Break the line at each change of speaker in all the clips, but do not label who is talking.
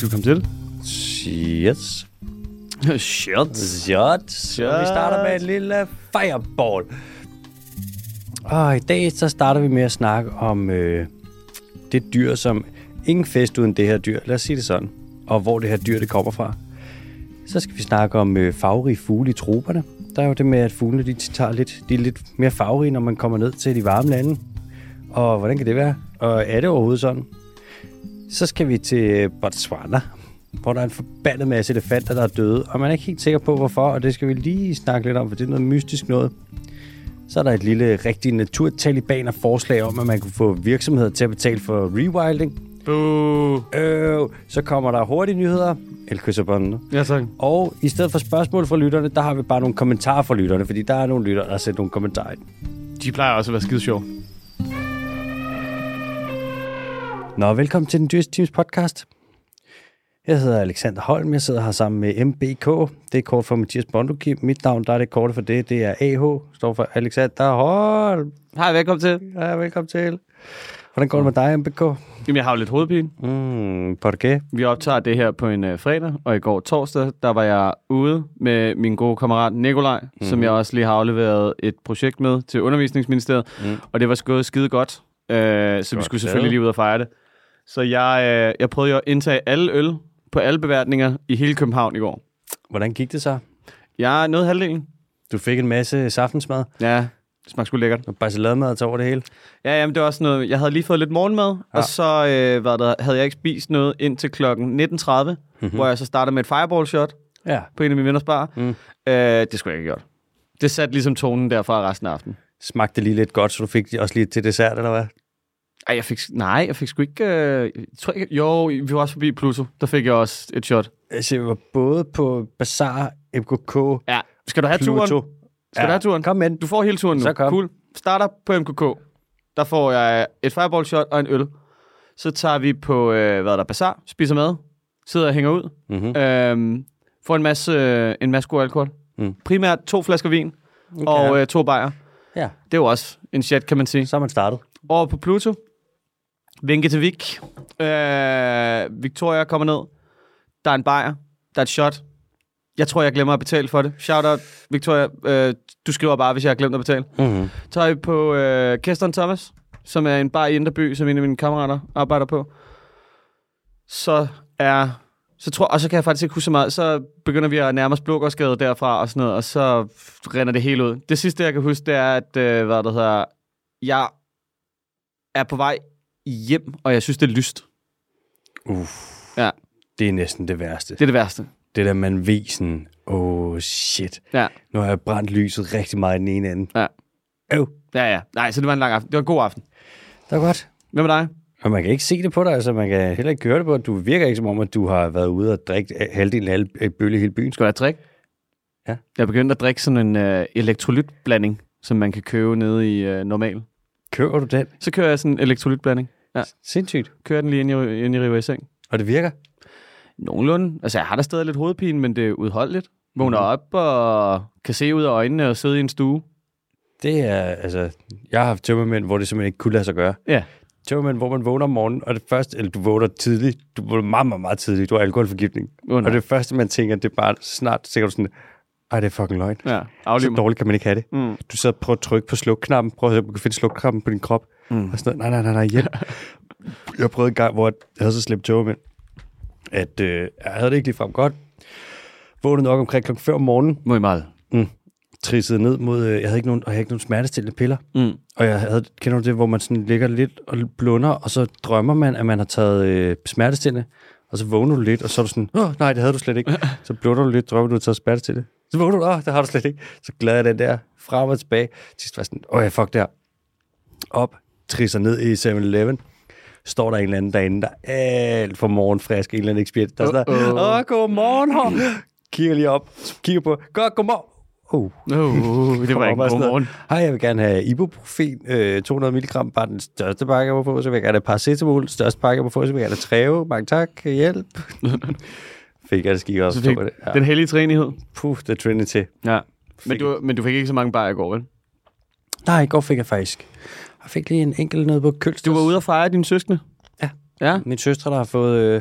Du komme til?
Yes.
Shit.
Shot. Så vi starter med en lille fireball. Og i dag så starter vi med at snakke om øh, det dyr, som ingen fest uden det her dyr. Lad os sige det sådan. Og hvor det her dyr det kommer fra. Så skal vi snakke om øh, farverige fugle i troberne. Der er jo det med, at fuglene de tager lidt, de er lidt mere farverige, når man kommer ned til de varme lande. Og hvordan kan det være? Og er det overhovedet sådan? Så skal vi til Botswana, hvor der er en forbandet masse elefanter, der er døde, og man er ikke helt sikker på, hvorfor, og det skal vi lige snakke lidt om, for det er noget mystisk noget. Så er der et lille rigtig naturtalibaner forslag om, at man kunne få virksomheder til at betale for rewilding.
Boo.
Øh, så kommer der hurtige nyheder. El Kysserbåndene.
Ja, tak.
Og i stedet for spørgsmål fra lytterne, der har vi bare nogle kommentarer fra lytterne, fordi der er nogle lyttere, der har sendt nogle kommentarer ind.
De plejer også at være skide sjov.
Nå, velkommen til den dyreste teams podcast. Jeg hedder Alexander Holm, jeg sidder her sammen med MBK. Det er kort for Mathias Bondukim. Mit navn, der er det korte for det, det er AH, står for Alexander Holm.
Hej, velkommen til.
Ja, velkommen til. Hvordan går det med dig, MBK?
Jamen, jeg har jo lidt hovedpine.
Mm, på det
Vi optager det her på en øh, fredag, og i går torsdag, der var jeg ude med min gode kammerat Nikolaj, mm. som jeg også lige har afleveret et projekt med til Undervisningsministeriet,
Mm.
og det var gået skide godt, øh, så vi
Godt
skulle selvfølgelig lige ud og fejre det. Så jeg, øh, jeg prøvede jo at indtage alle øl på alle beværtninger i hele København i går.
Hvordan gik det så?
Jeg nåede halvdelen.
Du fik en masse saftensmad
Ja, det smagte sgu lækkert.
og bacheladmad til over det hele.
Ja, jamen, det var også noget, jeg havde lige fået lidt morgenmad, ja. Og så øh, hvad der, havde jeg ikke spist noget indtil klokken 19.30, mm-hmm. hvor jeg så startede med et fireball shot
Ja.
på en af mine venners bar.
Mm.
Øh, det skulle jeg ikke have gjort. Det satte ligesom tonen derfra resten af aftenen.
Smagte lige lidt godt, så du fik også lige til dessert, eller hvad?
Ej, jeg fik, nej, jeg fik sgu ikke... Øh, jeg tror ikke... Jo, vi var også forbi Pluto. Der fik jeg også et shot.
Altså, jeg var både på Bazaar, MKK,
Ja. Skal du have turen?
Pluto.
Skal du have turen?
Kom med.
Du får hele turen nu.
Så kom.
Cool. Starter på MKK. Der får jeg et fireball shot og en øl. Så tager vi på, øh, hvad er der, Bazaar, spiser mad, sidder og hænger ud.
Mm-hmm.
Øhm, får en masse, øh, en masse god alkohol.
Mm.
Primært to flasker vin okay. og øh, to bajer.
Ja,
Det er jo også en chat, kan man sige.
så er man startet.
Over på Pluto. Vinke til Vik. Øh, Victoria kommer ned. Der er en bajer. Der er et shot. Jeg tror, jeg glemmer at betale for det. Shout out, Victoria. Øh, du skriver bare, hvis jeg har glemt at betale.
Mm-hmm.
Så er vi på øh, Keston Thomas, som er en bar i Inderby, som en af mine kammerater arbejder på. Så er... Så tror, og så kan jeg faktisk ikke huske så meget. Så begynder vi at nærme os Blågårdsgade derfra og sådan noget, og så render det hele ud. Det sidste, jeg kan huske, det er, at øh, hvad der hedder, jeg er på vej hjem, og jeg synes, det er lyst.
Uff.
Ja.
Det er næsten det værste.
Det er det værste.
Det der, man ved sådan, åh oh, shit.
Ja,
Nu har jeg brændt lyset rigtig meget i den ene ende.
Ja.
Øv.
ja, ja. Nej, så det var en lang aften. Det var en god aften.
Det var godt.
Hvad med dig?
Og man kan ikke se det på dig, altså man kan heller ikke høre det på dig. Du virker ikke som om, at du har været ude og drikke halvdelen af alle bølle i hele byen.
Skal du have drik?
Ja.
Jeg er begyndt at drikke sådan en øh, elektrolytblanding, som man kan købe nede i øh, normal.
Køber du den?
Så kører jeg sådan en elektrolytblanding. Ja.
Sindssygt.
Kører den lige ind i, ind i river i seng.
Og det virker?
Nogenlunde. Altså, jeg har da stadig lidt hovedpine, men det er udholdeligt. Vågner
Mhm.
op og kan se ud af øjnene og sidde i en stue.
Det er, altså, jeg har haft tømmermænd, hvor det simpelthen ikke kunne lade sig gøre.
Ja.
Tømmermænd, hvor man vågner om morgenen, og det første, eller du vågner tidligt, du vågner meget, meget, meget tidligt, du har alkoholforgiftning.
Oh,
Og det første, man tænker, det er bare snart, så du sådan, ej, det er fucking løgn.
Ja,
Så
afliv mig.
dårligt kan man ikke have det.
Mm.
Du sidder og prøver at trykke på slukknappen, prøver at se, om du kan finde slukknappen på din krop.
Mm.
Og sådan noget, nej, nej, nej, nej, hjælp. jeg prøvede en gang, hvor jeg havde så slemt tømmermænd, at øh, jeg havde det ikke lige frem godt. Vågnede nok omkring klokken 5 om morgenen,
Muy mal.
trissede ned mod, øh, jeg havde ikke nogen, og jeg havde ikke nogen smertestillende piller.
Mm.
Og jeg havde, kender du det, hvor man sådan ligger lidt og blunder, og så drømmer man, at man har taget øh, smertestillende, og så vågner du lidt, og så er du sådan, åh nej, det havde du slet ikke. Så blunder du lidt, drømmer du, at du har taget smertestillende. Så vågner du, åh, det har du slet ikke. Så glæder jeg den der frem og tilbage. Til sidst var jeg sådan, åh ja, fuck det her. Op, trisser ned i 7-Eleven. Står der en eller anden derinde, der er alt for morgenfrisk, en eller anden ekspert, der er
Uh-oh.
åh, godmorgen, her. Kigger lige op, kigger på, godt, godmorgen. Oh,
Uh, det var ikke en god morgen.
Hej, jeg vil gerne have ibuprofen, øh, 200 mg, bare den største pakke, jeg må få. Så vil jeg gerne have paracetamol, største pakke, jeg må få. Så vil jeg gerne have Treo, mange tak, hjælp. Fik jeg det skik også
Så fik
det. Ja.
den hellige træenighed.
Puh, det er Trinity.
Ja. Men
Fik-
du, men du fik ikke så mange bajer i går, vel?
Nej, i går fik jeg faktisk. Jeg fik lige en enkelt nede på Kølsters.
Du var ude og fejre dine søskende.
Ja.
Ja.
Min søstre, der har fået øh,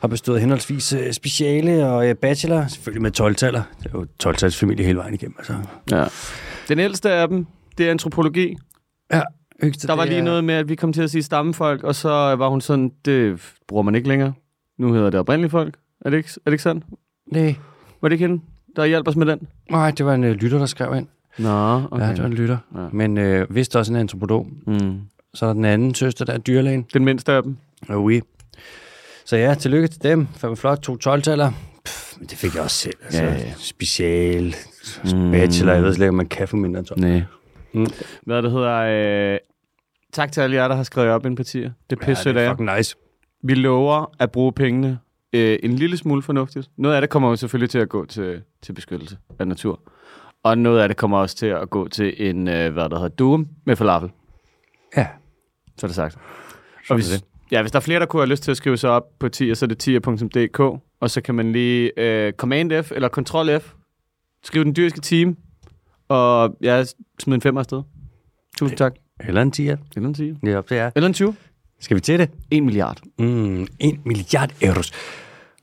har bestået henholdsvis øh, speciale og øh, bachelor, selvfølgelig med 12-taller. Det er jo 12 familie hele vejen igennem. Altså.
ja. Den ældste af dem, det er antropologi.
Ja, yngste,
Der var lige
er-
noget med, at vi kom til at sige stammefolk, og så var hun sådan, det bruger man ikke længere. Nu hedder det oprindelige folk. Er det ikke, er det ikke sandt?
Nej,
Var det ikke hende, der hjalp os med den?
nej, det var en øh, lytter, der skrev ind.
Nå,
Okay. Ja, det var en lytter.
Ja.
Men øh, vidste også en antropolog.
Mm.
Så er der den anden søster, der er dyrlægen.
Den mindste af dem.
Oui. Så ja, tillykke til dem. Fem flot, to 12-taller. Pff, men det fik jeg også selv. Altså,
Ja,
ja. Special,
Mm.
bachelor, jeg ved slet ikke, om man kan få mindre end 12.
Nej.
Mm.
Hvad det hedder... Øh, tak til alle jer, der har skrevet op ind partier. Det er pisse
ja, det
af
er fucking nice.
Vi lover at bruge pengene øh, en lille smule fornuftigt. Noget af det kommer jo selvfølgelig til at gå til, til beskyttelse af natur. Og noget af det kommer også til at gå til en, øh, hvad der hedder, duum med falafel.
Ja.
Så er det sagt. Og hvis,
det.
ja, hvis der er flere, der kunne have lyst til at skrive sig op på 10, så er det 10.dk, og så kan man lige øh, Command F eller Control F, skrive den dyriske team, og jeg smider en femmer afsted. Tusind tak.
Eller en 10.
Eller en 10.
Det er.
Eller en 20.
Skal vi til det?
1 milliard.
Mm, en milliard euros.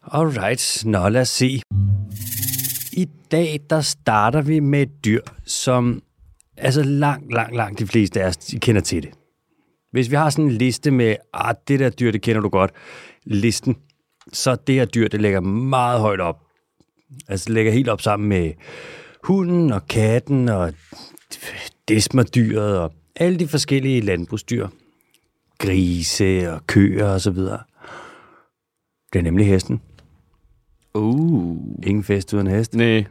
Alright, nå lad os se. I dag, der starter vi med et dyr, som altså langt, langt, langt de fleste af os de kender til det. Hvis vi har sådan en liste med, ah, det der dyr, det kender du godt, listen, så det her dyr, det ligger meget højt op. Altså det ligger helt op sammen med hunden og katten og desmerdyret og alle de forskellige landbrugsdyr grise og køer og så videre. Det er nemlig hesten.
Uh.
Ingen fest uden hest.
Nej.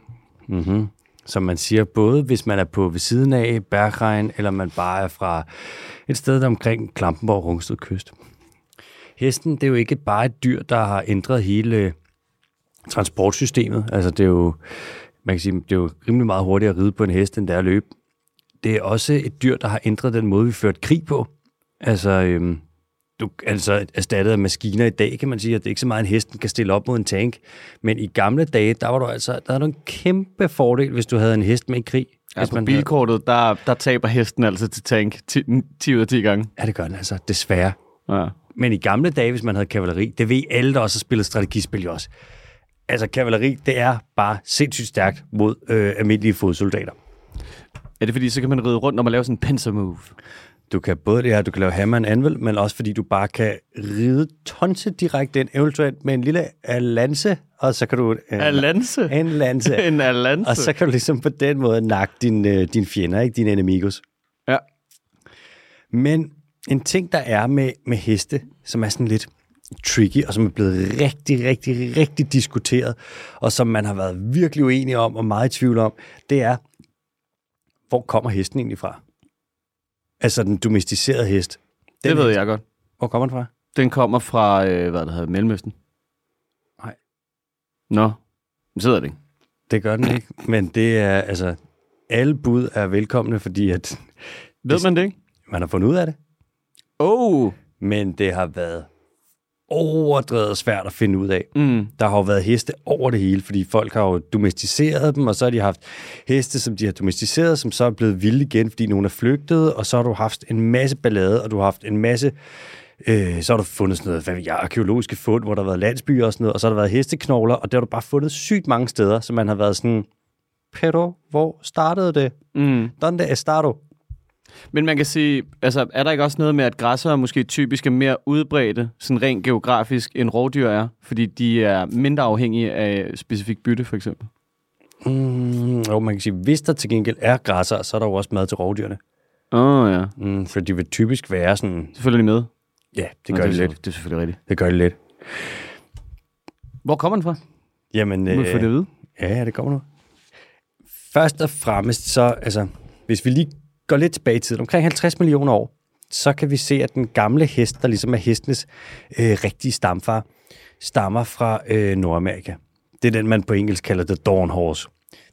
Mm-hmm. Som man siger, både hvis man er på ved siden af Berghain, eller man bare er fra et sted omkring Klampenborg Rungsted Kyst. Hesten, det er jo ikke bare et dyr, der har ændret hele transportsystemet. Altså det er jo, man kan sige, det er jo rimelig meget hurtigere at ride på en hest, end det er at løbe. Det er også et dyr, der har ændret den måde, vi førte krig på. Altså, øhm, du altså erstattet af maskiner i dag, kan man sige, at det er ikke så meget, en hesten kan stille op mod en tank. Men i gamle dage, der var du altså, der havde du en kæmpe fordel, hvis du havde en hest med i krig.
Ja, på
havde-
bilkortet, der, der taber hesten altså til tank 10, 10 ud af 10 gange.
Ja, det gør den altså, desværre.
Ja.
Men i gamle dage, hvis man havde kavaleri, det ved alle, der også har spillet strategispil jo også. Altså, kavaleri, det er bare sindssygt stærkt mod øh, almindelige fodsoldater.
Er det fordi, så kan man ride rundt, når man laver sådan en pincer move?
Du kan både det her, du kan lave hammer and anvil, men også fordi du bare kan ride tonse direkte ind, eventuelt med en lille lanse, og så kan du... Øh,
Alance?
En lanse.
en alance?
og så kan du ligesom på den måde nakke din, øh, din fjender, ikke dine enemigos.
Ja.
Men en ting, der er med, med heste, som er sådan lidt tricky, og som er blevet rigtig, rigtig, rigtig diskuteret, og som man har været virkelig uenig om, og meget i tvivl om, det er, hvor kommer hesten egentlig fra? Altså den domesticerede hest. Den
det ved
hest,
jeg godt.
Hvor kommer den fra?
Den kommer fra, øh, hvad det hedder, Mellemøsten.
Nej.
Nå, så sidder det ikke.
Det gør den ikke, men det er, altså, alle bud er velkomne, fordi at
Ved man det ikke?
man har fundet ud af det.
Oh!
Men det har været overdrevet svært at finde ud af.
Mm.
Der har jo været heste over det hele, fordi folk har jo domesticeret dem, og så har de haft heste, som de har domesticeret, som så er blevet vilde igen, fordi nogen er flygtet, og så har du haft en masse ballade, og du har haft en masse... Øh, så har du fundet sådan noget, hvad ved jeg, arkeologiske fund, hvor der har været landsbyer og sådan noget, og så har der været hesteknogler, og det har du bare fundet sygt mange steder, så man har været sådan, Pero, hvor startede det?
Mm.
Donde estado?
Men man kan sige, altså er der ikke også noget med, at græsser måske typisk er mere udbredte, sådan rent geografisk, end rovdyr er? Fordi de er mindre afhængige af specifik bytte, for eksempel.
Mm, og man kan sige, hvis der til gengæld er græsser, så er der jo også mad til rovdyrene.
Åh oh, ja,
Mm, for de vil typisk være sådan,
selvfølgelig med.
ja, det
Nå,
gør
det,
det
er,
lidt.
Det er selvfølgelig rigtigt.
Det gør det lidt.
Hvor kommer den fra?
Jamen,
Må vi få det at vide?
Ja, ja, det kommer nu. Først og fremmest så, altså, hvis vi lige går lidt tilbage i tiden, omkring 50 millioner år, så kan vi se, at den gamle hest, der ligesom er hestenes øh, rigtige stamfar, stammer fra øh, Nordamerika. Det er den, man på engelsk kalder the dawn horse.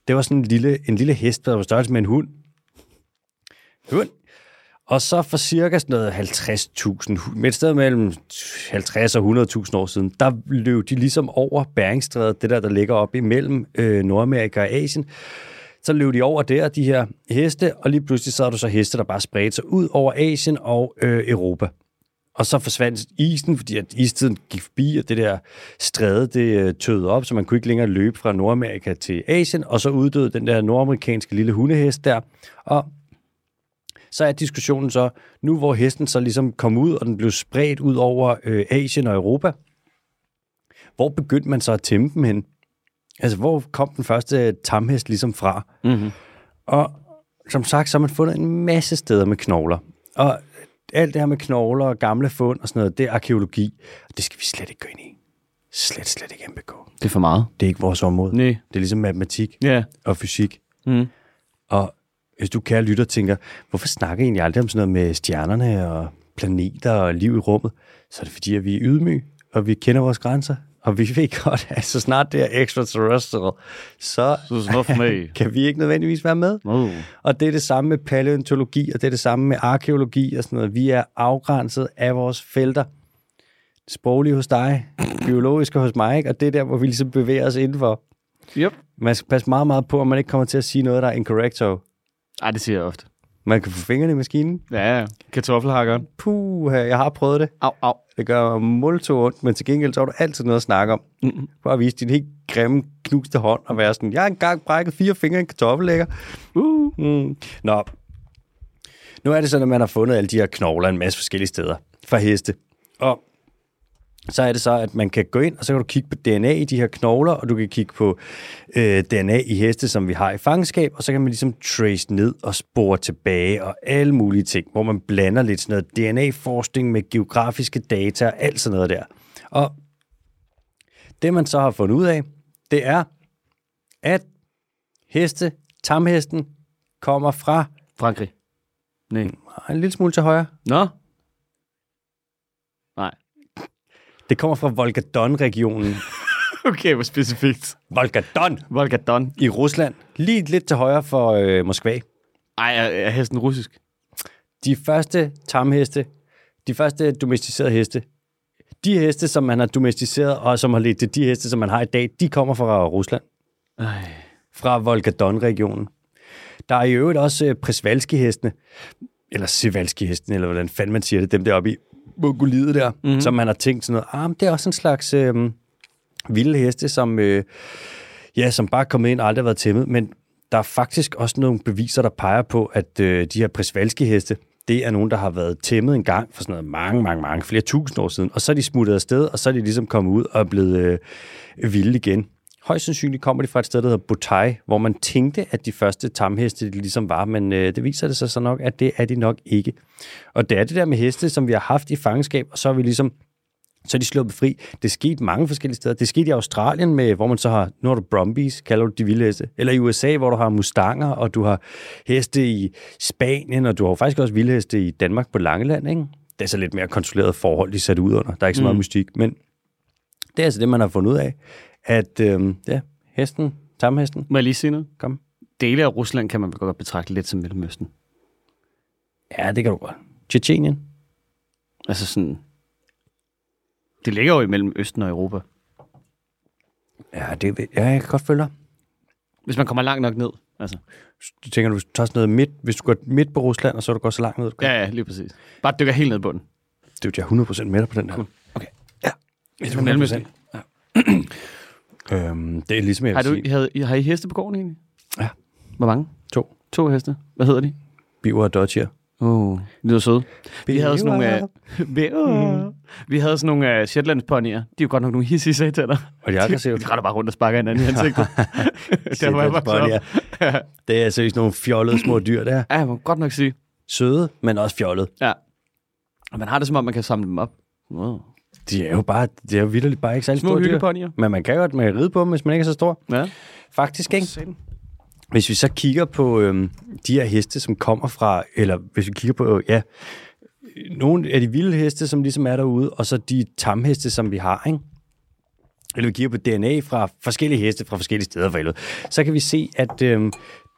Det var sådan en lille, en lille hest, der var størrelse med en hund. Hund. Og så for cirka sådan noget 50.000, med et sted mellem 50 og 100.000 år siden, der løb de ligesom over Beringstrædet, det der, der ligger op imellem øh, Nordamerika og Asien. Så løb de over der, de her heste, og lige pludselig så er du så heste, der bare spredte sig ud over Asien og øh, Europa. Og så forsvandt isen, fordi at istiden gik forbi, og det der stræde, det øh, tøede op, så man kunne ikke længere løbe fra Nordamerika til Asien, og så uddøde den der nordamerikanske lille hundehest der. Og så er diskussionen så, nu hvor hesten så ligesom kom ud, og den blev spredt ud over øh, Asien og Europa, hvor begyndte man så at tæmme dem hen? Altså, hvor kom den første tamhest ligesom fra?
Mm-hmm.
Og som sagt, så har man fundet en masse steder med knogler. Og alt det her med knogler og gamle fund og sådan noget, det er arkeologi. Og det skal vi slet ikke gå ind i. Slet, slet ikke MBK.
Det er for meget.
Det er ikke vores område.
Nej.
Det er ligesom matematik
Ja.
og fysik.
Mm.
Og hvis du kære lytter tænker, hvorfor snakker I egentlig aldrig om sådan noget med stjernerne og planeter og liv i rummet? Så er det fordi, at vi er ydmyge, og vi kender vores grænser. Og vi ved godt, at så snart det er extraterrestrial, så
Så
kan vi ikke nødvendigvis være med.
Oh.
Og det er det samme med paleontologi, og det er det samme med arkeologi og sådan noget. Vi er afgrænset af vores felter. Sproglig hos dig, biologisk hos mig, ikke? og det er der, hvor vi ligesom bevæger os indenfor.
Yep.
Man skal passe meget, meget på, at man ikke kommer til at sige noget, der er incorrect. Så
Ej, det siger jeg ofte.
man kan få fingrene i maskinen.
Ja, ja. Kartoffelhakkeren.
Puh, jeg har prøvet det.
Au, au.
Det gør multo ondt, men til gengæld så har du altid noget at snakke om.
Mm-mm.
Bare at vise din helt grimme, knuste hånd og være sådan, jeg har engang brækket fire fingre i en kartoffellægger.
Uh.
Mm. Nå. Nu er det sådan, at man har fundet alle de her knogler en masse forskellige steder fra heste. Og så er det så, at man kan gå ind, og så kan du kigge på DNA i de her knogler, og du kan kigge på øh, DNA i heste, som vi har i fangenskab, og så kan man ligesom trace ned og spore tilbage og alle mulige ting, hvor man blander lidt sådan noget DNA-forskning med geografiske data og alt sådan noget der. Og det, man så har fundet ud af, det er, at heste, tamhesten, kommer fra
Frankrig. Nej.
en lille smule til højre.
Nå? Nej.
Det kommer fra Volga-Don-regionen.
Okay, hvor specifikt.
Volga-Don
Volga Don.
i Rusland. Lige lidt til højre for øh, Moskva.
Ej, er, er hesten russisk?
De første tamheste, de første domesticerede heste, de heste, som man har domesticeret, og som har ledt til de heste, som man har i dag, de kommer fra Rusland.
Ej.
Fra Volga-Don-regionen. Der er i øvrigt også øh, Presvalski-hestene, eller Sevalski-hestene, eller hvordan fanden man siger det, dem deroppe i Mongoliet der, mm-hmm. som man har tænkt sådan noget, ah, det er også en slags øh, vilde heste, som, øh, ja, som bare er kommet ind og aldrig har været tæmmet, men der er faktisk også nogle beviser, der peger på, at øh, de her Presvalski-heste, det er nogen, der har været tæmmet en gang for sådan noget mange, mange, mange, flere tusind år siden, og så er de smuttet afsted, og så er de ligesom kommet ud og er blevet øh, vilde igen. Højst sandsynligt kommer de fra et sted, der hedder Butai, hvor man tænkte, at de første tamheste de ligesom var, men øh, det viser det sig så nok, at det er de nok ikke. Og det er det der med heste, som vi har haft i fangenskab, og så er vi ligesom så er de sluppet fri. Det skete mange forskellige steder. Det skete i Australien, med, hvor man så har, nu har du Brumbies, kalder du de vilde heste. Eller i USA, hvor du har Mustanger, og du har heste i Spanien, og du har faktisk også vilde heste i Danmark på Langeland, ikke? Det er så lidt mere kontrolleret forhold, de sat ud under. Der er ikke så meget
Mm.
mystik, men det er altså det, man har fundet ud af, at øhm, ja, hesten, tamhesten,
Må jeg lige sige noget?
kom.
Dele af Rusland kan man vel godt betragte lidt som Mellemøsten.
Ja, det kan du godt. Tjetjenien.
Altså sådan... Det ligger jo imellem Østen og Europa.
Ja, det, ja, jeg kan godt følge dig.
Hvis man kommer langt nok ned. Altså.
Du tænker, du tager sådan noget midt, hvis du går midt på Rusland, og så du går så langt ned, du kan.
Ja, ja, lige præcis. Bare dykker helt ned i bunden.
Det er jo jeg er 100% med dig på den her. Okay. Ja.
Det er Mellemøsten.
Øhm, det er ligesom, jeg
Har, du,
sige,
havde, har I heste på gården egentlig?
Ja.
Hvor mange?
To.
To heste. Hvad hedder de?
Biver og Dodger.
Åh, oh, de lyder søde. Vi havde sådan nogle...
Biver.
Uh, vi havde sådan nogle uh, Shetlandsponyer. De er jo godt nok nogle hissige sataner.
Og de aggressive.
De retter bare rundt og sparker hinanden i ansigtet. der var jeg bare ja.
Det er seriøst nogle fjollede små dyr der.
ja, man må godt nok sige.
Søde, men også fjollede.
Ja. Og man har det som om, man kan samle dem op. Wow.
De er jo bare, de er jo bare ikke særlig
Små
store dyr. Men man kan godt kan ride på dem, hvis man ikke er så stor.
Ja.
Faktisk, ikke? Hvis vi så kigger på øhm, de her heste, som kommer fra, eller hvis vi kigger på, ja, nogle af de vilde heste, som ligesom er derude, og så de tamheste, som vi har, ikke? eller vi kigger på DNA fra forskellige heste fra forskellige steder for helvede, så kan vi se, at øhm,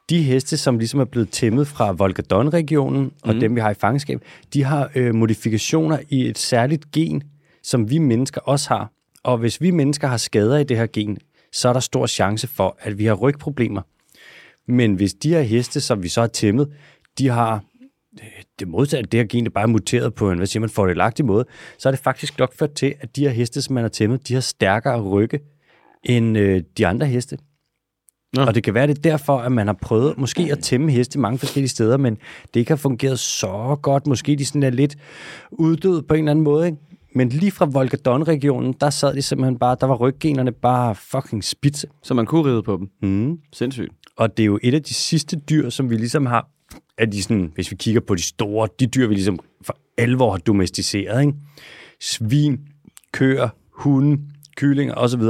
de heste, som ligesom er blevet tæmmet fra Volga-Don-regionen, og dem, vi har i fangenskab, de har øh, modifikationer i et særligt gen, som vi mennesker også har. Og hvis vi mennesker har skader i det her gen, så er der stor chance for, at vi har rygproblemer. Men hvis de her heste, som vi så har tæmmet, de har det modsatte, det her gen, det bare er muteret på en, hvad siger man, fordelagtig måde, så er det faktisk nok ført til, at de her heste, som man har tæmmet, de har stærkere rygge end øh, de andre heste.
Nå.
Og det kan være, det er derfor, at man har prøvet måske at tæmme heste mange forskellige steder, men det ikke har fungeret så godt. Måske de sådan er lidt uddøde på en eller anden måde, ikke? Men lige fra Volga-Don-regionen, der sad de simpelthen bare, der var ryggenerne bare fucking spidse.
Så man kunne ride på dem.
Mm.
Sindssygt.
Og det er jo et af de sidste dyr, som vi ligesom har, at de sådan, hvis vi kigger på de store, de dyr, vi ligesom for alvor har domesticeret, ikke? Svin, køer, hunde, kyllinger osv.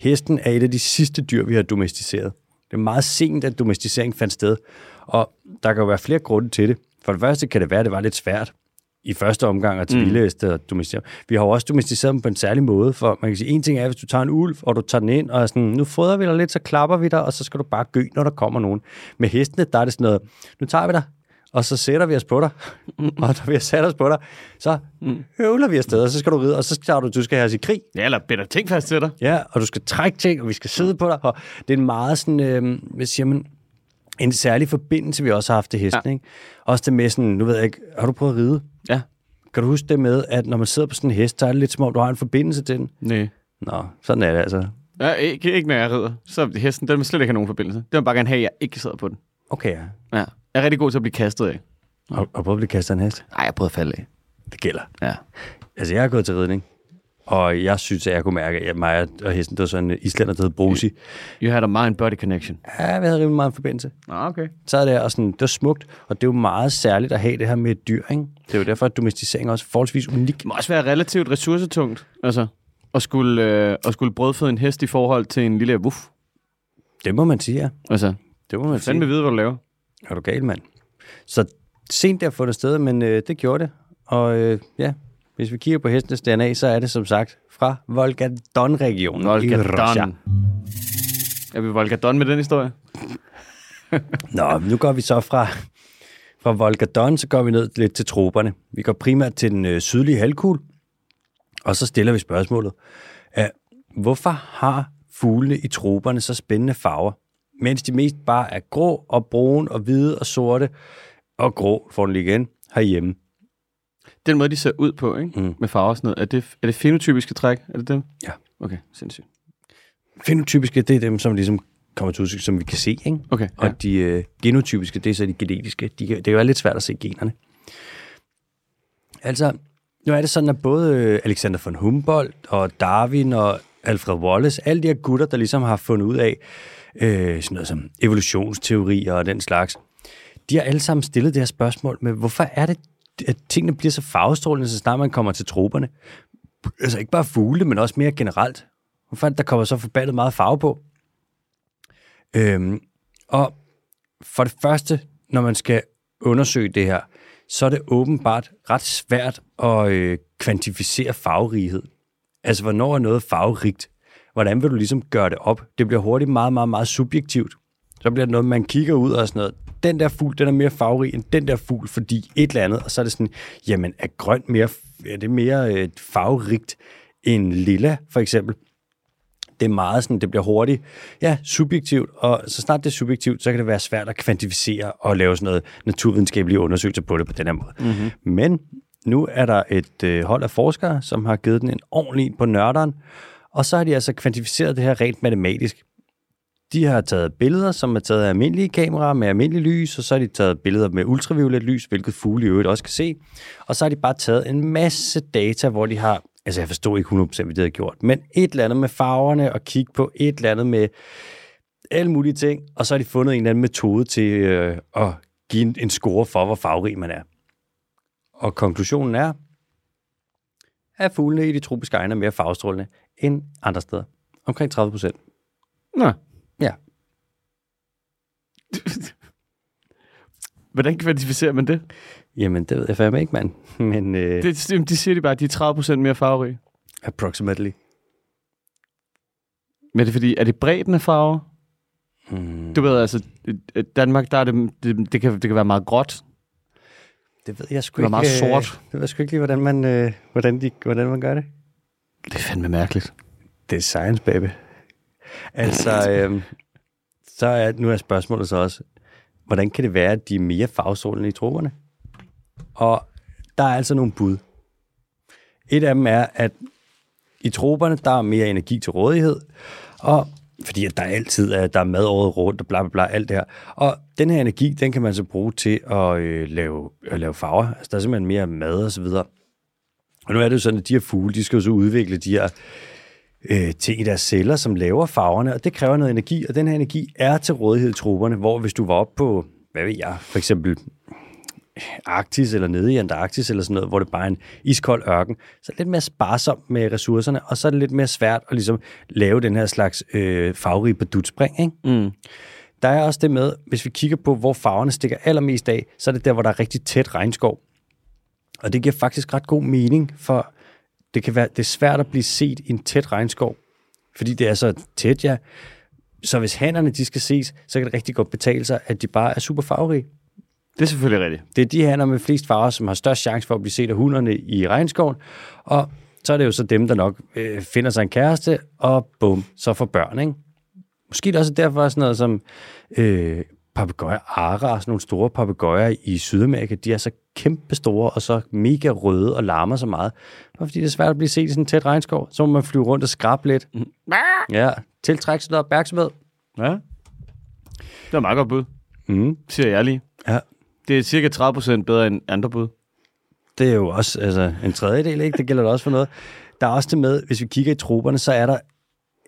Hesten er et af de sidste dyr, vi har domesticeret. Det er meget sent, at domesticering fandt sted, og der kan jo være flere grunde til det. For det første kan det være, at det var lidt svært i første omgang at til mm. og domesticere. Vi har jo også domesticeret dem på en særlig måde, for man kan sige, en ting er, hvis du tager en ulv, og du tager den ind, og er sådan, nu fodrer vi dig lidt, så klapper vi dig, og så skal du bare gø, når der kommer nogen. Med hestene, der er det sådan noget, nu tager vi dig, og så sætter vi os på dig, og når vi har sat os på dig, så høvler vi afsted, og så skal du ride, og så skal du, du skal have os i krig.
Ja, eller binder ting fast til dig.
Ja, og du skal trække ting, og vi skal sidde på dig, og det er en meget sådan, øh, hvad siger man, en særlig forbindelse, vi også har haft til hesten, ja. ikke? Også det med sådan, nu ved jeg ikke, har du prøvet at ride?
Ja.
Kan du huske det med, at når man sidder på sådan en hest, så er det lidt som om, du har en forbindelse til den?
Nej.
Nå, sådan er det altså.
Ja, ikke, ikke når jeg rider. Så hesten, den vil slet ikke have nogen forbindelse. Den vil bare gerne have, at jeg ikke sidder på den.
Okay, ja.
Ja. Jeg er rigtig god til at blive kastet af.
Og, og prøve at blive kastet af en hest?
Nej, jeg prøver at falde af.
Det gælder.
Ja.
Altså, jeg har gået til ridning, og jeg synes, at jeg kunne mærke, at mig og hesten, det var sådan en islænder, der hed Brosi.
You had a mind-body connection.
Ja, vi havde rimelig meget en forbindelse.
Ah, okay.
Så er det, og sådan, det var smukt, og det er jo meget særligt at have det her med et dyr, ikke? Det er jo derfor, at domesticering er også forholdsvis unik.
Det må også være relativt ressourcetungt, altså, at skulle, øh, at skulle brødføde en hest i forhold til en lille wuff.
Det må man sige, ja.
Altså,
Det må man
fanden
sige.
vide, hvad du laver.
Er du gal, mand? Så sent der fundet sted, men øh, det gjorde det. Og øh, ja, hvis vi kigger på hestenes DNA, så er det som sagt fra Volga-Don-regionen.
Volgadon. Er vi Volgadon med den historie?
Nå, nu går vi så fra, fra Volga-Don, så går vi ned lidt til troperne. Vi går primært til den øh, sydlige halvkugle, og så stiller vi spørgsmålet. Øh, hvorfor har fuglene i troperne så spændende farver, mens de mest bare er grå og brune og hvide og sorte og grå, får den lige igen, herhjemme?
Den måde, de ser ud på, ikke?
Mm.
Med farver og sådan noget. Er det, er det fenotypiske træk? Er det dem?
Ja.
Okay, sindssygt.
Fenotypiske, det er dem, som ligesom kommer til udtryk, som vi kan se, ikke?
Okay,
Og
ja.
de øh, genotypiske, det er så de genetiske. De, det er jo lidt svært at se generne. Altså, nu er det sådan, at både øh, Alexander von Humboldt og Darwin og Alfred Wallace, alle de her gutter, der ligesom har fundet ud af øh, sådan noget som evolutionsteorier og den slags, de har alle sammen stillet det her spørgsmål med, hvorfor er det, at tingene bliver så farvestrålende, så snart man kommer til troberne. Altså ikke bare fugle, men også mere generelt. Hun fandt, der kommer så forbandet meget farve på? Øhm, og for det første, når man skal undersøge det her, så er det åbenbart ret svært at øh, kvantificere farverighed. Altså, hvornår er noget farverigt? Hvordan vil du ligesom gøre det op? Det bliver hurtigt meget, meget, meget subjektivt. Så bliver det noget, man kigger ud og sådan noget. Den der fugl, den er mere farverig end den der fugl, fordi et eller andet. Og så er det sådan, jamen, er grøn mere, er det mere øh, farverigt end lilla, for eksempel? det er meget sådan, det bliver hurtigt, ja, subjektivt, og så snart det er subjektivt, så kan det være svært at kvantificere og lave sådan noget naturvidenskabelige undersøgelser på det på den her måde. Mm-hmm. Men nu er der et øh, hold af forskere, som har givet den en ordentlig en på nørderen, og så har de altså kvantificeret det her rent matematisk. De har taget billeder, som er taget af almindelige kameraer med almindelig lys, og så har de taget billeder med ultraviolet lys, hvilket fugle i øvrigt også kan se. Og så har de bare taget en masse data, hvor de har, altså jeg forstår ikke 100% hvad de har gjort, men et eller andet med farverne, og kigge på et eller andet med alle mulige ting, og så har de fundet en eller anden metode til øh, at give en, en score for, hvor farverig man er. Og konklusionen er, at fuglene i de tropiske egne er mere farvestrålende end andre steder. Omkring 30 procent.
Nå.
Ja.
Hvordan kvantificerer man det?
Jamen, det ved jeg fandme ikke, mand. Men øh, det...
De siger de bare, at de er 30% mere farverige.
approximately.
Men er det fordi, er det bredden af farver?
Hmm,
Du ved, altså, Danmark, der er det, det, det, kan, det kan være meget gråt.
det ved jeg sgu
Det var
ikke.
meget
øh,
sort.
Det ved jeg sgu ikke lige, hvordan man, øh, hvordan, de, hvordan man gør det.
Det er fandme mærkeligt.
Det er science, baby. Altså, øh, så er, nu er spørgsmålet så også, hvordan kan det være, at de er mere farvestrålende i troberne? Og der er altså nogle bud. Et af dem er, at i troberne, der er mere energi til rådighed, og fordi at der altid er, der er mad året rundt, og bla bla bla, alt det her. Og den her energi, den kan man så bruge til at øh, lave, at lave farver. Altså, der er simpelthen mere mad og så videre. Og nu er det jo sådan, at de her fugle, de skal jo så udvikle de her øh, ting i deres celler, som laver farverne, og det kræver noget energi, og den her energi er til rådighed i troberne, hvor hvis du var oppe på, hvad ved jeg, for eksempel Arktis eller nede i Antarktis eller sådan noget, hvor det bare er en iskold ørken, så er det lidt mere sparsomt med ressourcerne, og så er det lidt mere svært at ligesom lave den her slags øh, farverige badutspring. Ikke?
Mm.
Der er også det med, hvis vi kigger på, hvor farverne stikker allermest af, så er det der, hvor der er rigtig tæt regnskov. Og det giver faktisk ret god mening, for det kan være det er svært at blive set i en tæt regnskov, fordi det er så tæt, ja. Så hvis hannerne de skal ses, så kan det rigtig godt betale sig, at de bare er super farverige.
Det er selvfølgelig rigtigt.
Det er de hanner med flest farver, som har størst chance for at blive set af hunderne i regnskoven, og så er det jo så dem, der nok øh, finder sig en kæreste, og bum, så får børn, ikke? Måske er det også derfor sådan noget som øh, papegøjer ara, sådan nogle store papegøjer i Sydamerika, de er så kæmpe store og så mega røde og larmer så meget. Bare fordi det er svært at blive set i sådan en tæt regnskov, så må man flyve rundt og skrabe lidt. Ja, tiltrække sig noget opmærksomhed.
Ja. Det er meget godt bud,
Mm.
siger jeg lige.
Ja.
Det er cirka 30% bedre end andre bud.
Det er jo også altså, en tredjedel, ikke? Det gælder da også for noget. Der er også det med, hvis vi kigger i troberne, så er der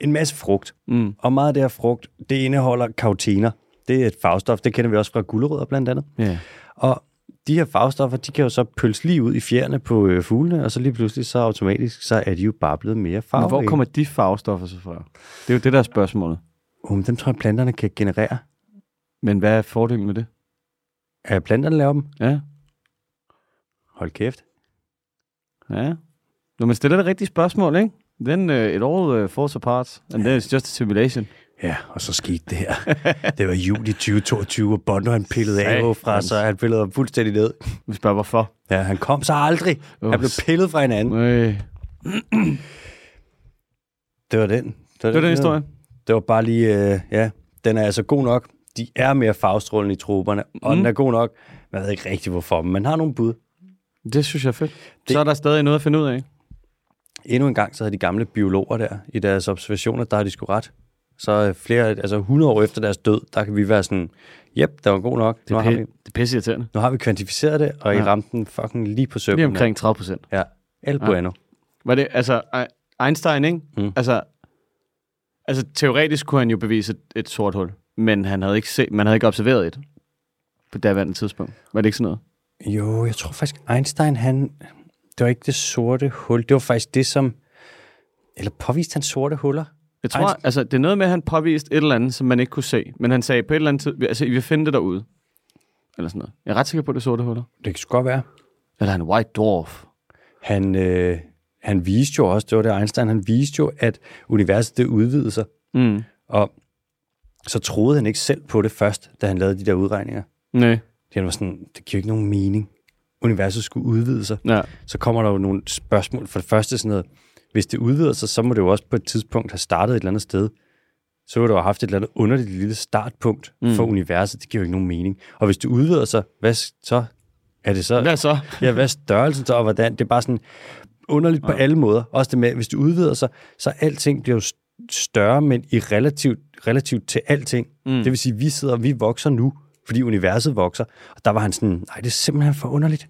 en masse frugt.
Mm.
Og meget af det her frugt, det indeholder kautiner. Det er et farvestof, det kender vi også fra gulerødder blandt andet.
Ja.
Og de her farvestoffer, de kan jo så pølse lige ud i fjerne på øh, fuglene, og så lige pludselig, så automatisk, så er de jo bare blevet mere
Men
farverige.
hvor kommer de farvestoffer så fra? Det er jo det, der er spørgsmålet.
Um, dem tror jeg, planterne kan generere.
Men hvad er fordelen med det?
Er planterne laver dem?
Ja.
Hold kæft.
Ja. Når man stiller det rigtige spørgsmål, ikke? Then uh, it all uh, falls apart, and then it's just a simulation.
Ja, og så skete det her. det var juli 2022, og Bondo han pillede af fra, så han pillede ham fuldstændig ned.
Vi spørger, hvorfor?
Ja, han kom så aldrig. Han
Ups.
blev pillet fra hinanden.
Øh.
Det var den. Det var,
Det var den historie.
Det var bare lige, øh, ja, den er altså god nok. De er mere farvestrålende i troberne, og
Mm.
den er god nok. Man ved ikke rigtig hvorfor, men man har nogle bud.
Det synes jeg er fedt. Det... Så er der stadig noget at finde ud af.
Endnu en gang, så havde de gamle biologer der, i deres observationer, der har de sgu ret. Så øh, flere, altså 100 år efter deres død, der kan vi være sådan, jep, det var god nok.
Det
Nu
er,
har,
p-
vi,
det er pisse irriterende.
nu har vi kvantificeret det, og I
Ja.
ramte den fucking lige på sømmen.
Lige omkring 30 procent.
Ja, el bueno.
Var det, altså, Einstein, ikke?
Mm.
Altså, altså, teoretisk kunne han jo bevise et, et sort hul, men han havde ikke set, man havde ikke observeret et på daværende tidspunkt. Var det ikke sådan noget?
Jo, jeg tror faktisk, Einstein, han, det var ikke det sorte hul, det var faktisk det, som, eller påviste han sorte huller?
Jeg tror,
Einstein-
altså, det er noget med, at han påviste et eller andet, som man ikke kunne se. Men han sagde på et eller andet tid, altså, I vil finde det derude. Eller sådan noget. Jeg er ret sikker på, at det er sorte huller.
Det kan godt være.
Eller han white dwarf.
Han, øh, han viste jo også, det var det Einstein, han viste jo, at universet det udvidede sig.
Mm.
Og så troede han ikke selv på det først, da han lavede de der udregninger.
Nej.
Han var sådan, det giver ikke nogen mening. Universet skulle udvide sig.
Ja.
Så kommer der jo nogle spørgsmål. For det første sådan noget, hvis det udvider sig, så må det jo også på et tidspunkt have startet et eller andet sted. Så ville du have haft et eller andet underligt lille startpunkt mm. for universet. Det giver jo ikke nogen mening. Og hvis det udvider sig, hvad så? Er det så...
Hvad så?
Ja, hvad er størrelsen så, og hvordan? Det er bare sådan underligt på alle måder. Også det med, hvis det udvider sig, så alting bliver jo st- større, men i relativt, relativt til alting. Mm. Det vil sige, vi sidder og vi vokser nu, fordi universet vokser. Og der var han sådan, nej, det er simpelthen for underligt.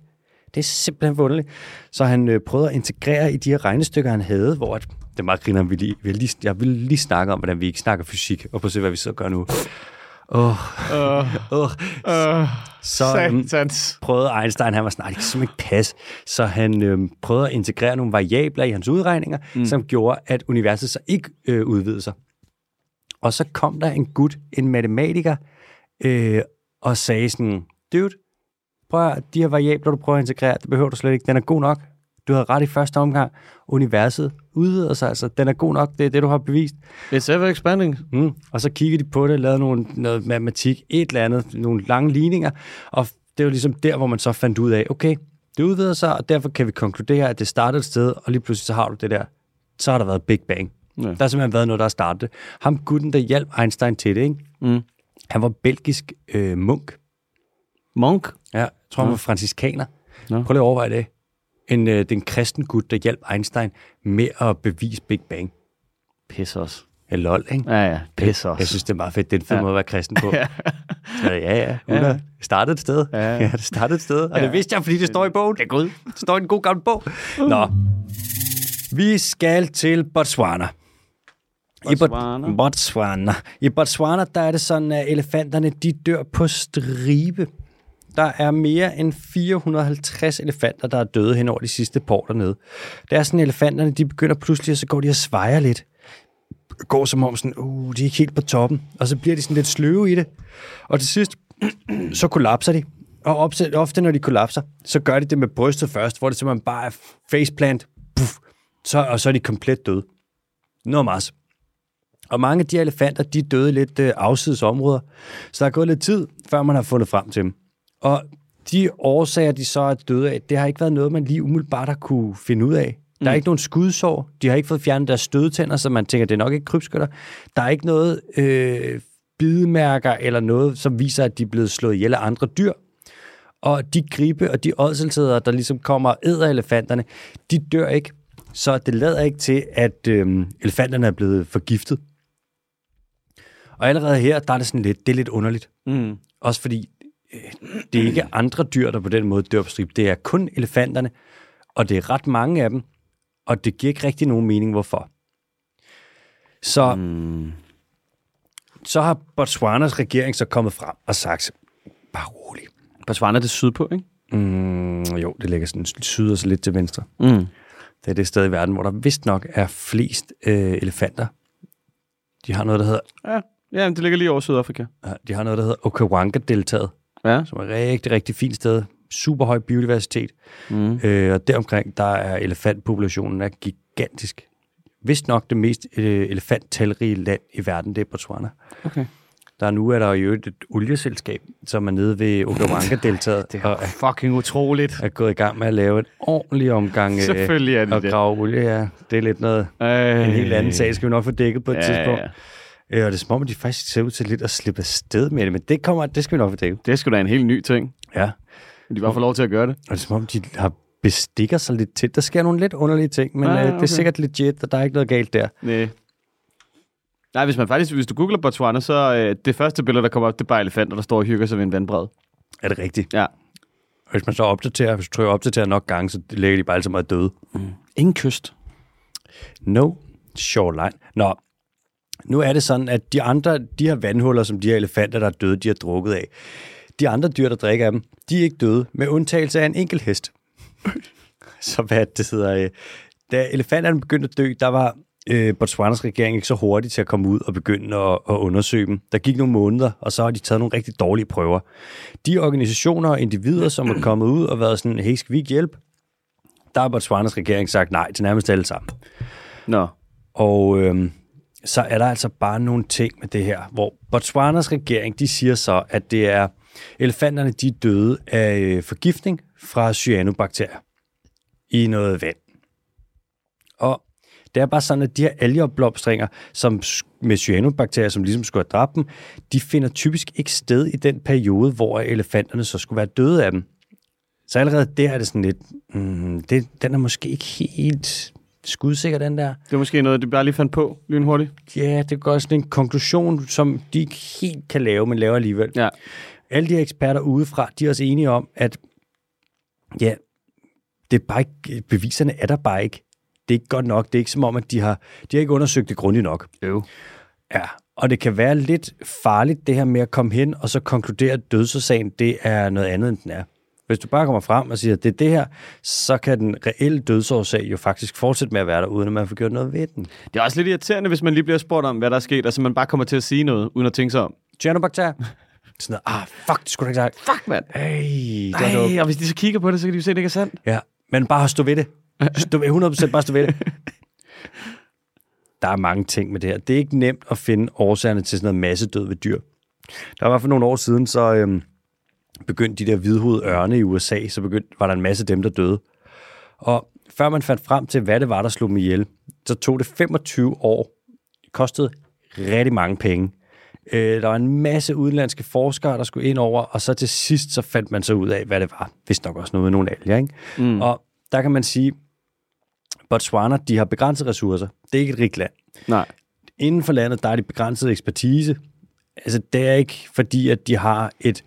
Det er simpelthen for underligt. Så han øh, prøvede at integrere i de her regnestykker, han havde, hvor at, det er meget griner, vi lige, vi lige, jeg vil lige snakke om, hvordan vi ikke snakker fysik, og prøv at se, hvad vi så gør nu. Åh,
Uh,
åh.
uh,
Så, øhm,
satans.
prøvede Einstein, han var sådan, "Nej, det kan simpelthen ikke passe. Så han øh, prøvede at integrere nogle variabler i hans udregninger, mm. som gjorde, at universet så ikke øh, udvidede sig. Og så kom der en gut, en matematiker, øh, og sagde sådan, dude, prøv at, de her variabler, du prøver at integrere, det behøver du slet ikke, den er god nok. Du havde ret i første omgang. Universet udvider sig, altså den er god nok, det er det, du har bevist.
It's ever expanding.
Mm. Og så kiggede de på det, lavede nogle, noget matematik, et eller andet, nogle lange ligninger, og det var ligesom der, hvor man så fandt ud af, okay, det udvider sig, og derfor kan vi konkludere, at det startede et sted, og lige pludselig så har du det der. Så har der været Big Bang.
Ja.
Der har simpelthen været noget, der har startet. Ham gutten, der hjalp Einstein til det, ikke?
Mm.
Han var belgisk øh, munk.
Monk?
Ja, tror, han var franciskaner.
Nå.
Prøv lige at overveje det. En, øh, den kristen gut, der hjalp Einstein med at bevise Big Bang.
Pis også.
Ja, lol, ikke?
Ja, ja. Pis også.
Jeg synes, det er meget fedt. Det er en fed
Ja.
måde at være kristen på. ja, ja, ja.
Ja.
startede et sted.
Ja.
ja, det startede et sted. Og
Ja.
det vidste jeg, fordi det står i bogen.
Det er godt.
Det står i en god gammel bog. Nå. Vi skal til Botswana. I Bot-
Botswana.
Botswana. I Botswana, der er det sådan, at elefanterne, de dør på stribe. Der er mere end 450 elefanter, der er døde hen over de sidste par år dernede. Det er sådan, at elefanterne, de begynder pludselig, og så går de og svejer lidt. Går som om sådan, uh, de er ikke helt på toppen. Og så bliver de sådan lidt sløve i det. Og til sidst, så kollapser de. Og ofte, når de kollapser, så gør de det med brystet først, hvor det simpelthen bare er faceplant. Puff, så, og så er de komplet døde. Noget mas. Og mange af de elefanter, de døde lidt øh, afsides områder. Så der er gået lidt tid, før man har fundet frem til dem. Og de årsager, de så er døde af, det har ikke været noget, man lige umiddelbart har kunne finde ud af. Der er ikke nogen skudsår. De har ikke fået fjernet deres stødtænder, så man tænker, det er nok ikke krybskytter. Der er ikke noget øh, bidemærker eller noget, som viser, at de er blevet slået ihjel af andre dyr. Og de gribe og de ådselsæder, der ligesom kommer og æder elefanterne, de dør ikke. Så det lader ikke til, at øh, elefanterne er blevet forgiftet. Og allerede her, der er det sådan lidt, det er lidt underligt.
Mm.
Også fordi, det er ikke andre dyr, der på den måde dør på stribe. Det er kun elefanterne, og det er ret mange af dem, og det giver ikke rigtig nogen mening, hvorfor. Så,
Mm.
så har Botswanas regering så kommet frem og sagt, bare rolig.
Botswana er det sydpå, ikke?
Mm, jo, det ligger sådan syd og så lidt til venstre.
Mm.
Det er det sted i verden, hvor der vist nok er flest øh, elefanter. De har noget, der hedder,
Ja. ja, det ligger lige over Sydafrika.
ja, de har noget, der hedder Okavango-deltaget,
Ja.
som er et rigtig, rigtig fint sted. Super høj biodiversitet.
Mm.
Øh, og deromkring, der er elefantpopulationen er gigantisk. Vist nok det mest øh, elefanttalrige land i verden, det er Botswana.
Okay.
Der nu er der jo et olieselskab, som er nede ved Okavango-deltaget
Det
og
er
er,
fucking utroligt.
er gået i gang med at lave en ordentlig omgang øh,
Selvfølgelig er det
at
det.
grave olie. Ja, det er lidt noget,
Øh.
en helt anden sag, skal vi nok få dækket på et
Ja,
tidspunkt.
ja.
Øh, og det er som om, at de faktisk ser ud til lidt at slippe afsted med det, men det, kommer, det skal vi nok få dækket.
Det sgu da en helt ny ting.
Ja,
Men de bare får lov til at gøre det.
og det er som om, de har bestikker sig lidt til. Der sker nogle lidt underlige ting, men
Ah,
ah, øh, det
okay.
er sikkert legit, og der er ikke noget galt der.
Nej. Nej, hvis man faktisk, hvis du googler Botswana, så øh, det første billede, der kommer op, det er bare elefanter, der står og hygger sig ved en vandbred.
Er det rigtigt?
Ja.
Og hvis man så opdaterer, hvis du trykker opdaterer nok gange, så lægger de bare så meget døde.
Ingen kyst.
No shoreline. Nå, nu er det sådan, at de andre, de her vandhuller, som de her elefanter, der er døde, de har drukket af, de andre dyr, der drikker af dem, de er ikke døde, med undtagelse af en enkelt hest. så hvad det hedder, øh, da elefanterne begyndte at dø, der var øh, Botswanas regering ikke så hurtig til at komme ud og begynde at, at undersøge dem. Der gik nogle måneder, og så har de taget nogle rigtig dårlige prøver. De organisationer og individer, som er kommet ud og været sådan, hey, skal vi ikke hjælpe? Der har Botswanas regering sagt nej til nærmest alle sammen.
Nå.
Og øhm, så er der altså bare nogle ting med det her, hvor Botswanas regering, de siger så, at det er elefanterne, de er døde af øh, forgiftning fra cyanobakterier i noget vand. Og det er bare sådan, at de her algeopblomstringer, som med cyanobakterier, som ligesom skulle have dræbt dem, de finder typisk ikke sted i den periode, hvor elefanterne så skulle være døde af dem. Så allerede der er det sådan lidt, mm, det, den er måske ikke helt skudsikker, den der.
Det er måske noget, de bare lige fandt på lynhurtigt.
Ja, det går sådan en konklusion, som de ikke helt kan lave, men laver alligevel.
Ja.
Alle de her eksperter udefra, de er også enige om, at ja, det er bare ikke, beviserne er der bare ikke. Det er ikke godt nok. Det er ikke som om, at de har, de har ikke undersøgt det grundigt nok.
Jo.
Ja, og det kan være lidt farligt, det her med at komme hen og så konkludere, at dødsårsagen, det er noget andet, end den er. Hvis du bare kommer frem og siger, at det er det her, så kan den reelle dødsårsag jo faktisk fortsætte med at være der, uden at man får gjort noget ved den.
Det er også lidt irriterende, hvis man lige bliver spurgt om, hvad der er sket, og så man bare kommer til at sige noget, uden at tænke sig om.
Cyanobakterier. Sådan noget, ah, fuck, det skulle du ikke sagt.
Fuck, mand.
Hey.
Ej, og hvis de så kigger på det, så kan de jo se, at det ikke er sandt.
Ja, men bare stå ved det. Stå ved 100% bare stå ved det. Der er mange ting med det her. Det er ikke nemt at finde årsagerne til sådan noget massedød ved dyr. Der var for nogle år siden, så øhm, begyndte de der hvidhovede ørne i USA, så begyndte, var der en masse dem, der døde. Og før man fandt frem til, hvad det var, der slog dem ihjel, så tog det 25 år. Det kostede rigtig mange penge. Øh, der var en masse udenlandske forskere, der skulle ind over, og så til sidst, så fandt man så ud af, hvad det var. Vist nok også noget med nogle alger, ikke? Mm. Og der kan man sige, Botswana, de har begrænsede ressourcer. Det er ikke et rigt land.
Nej.
Inden for landet, der er de begrænset ekspertise. Altså, det er ikke fordi, at de har et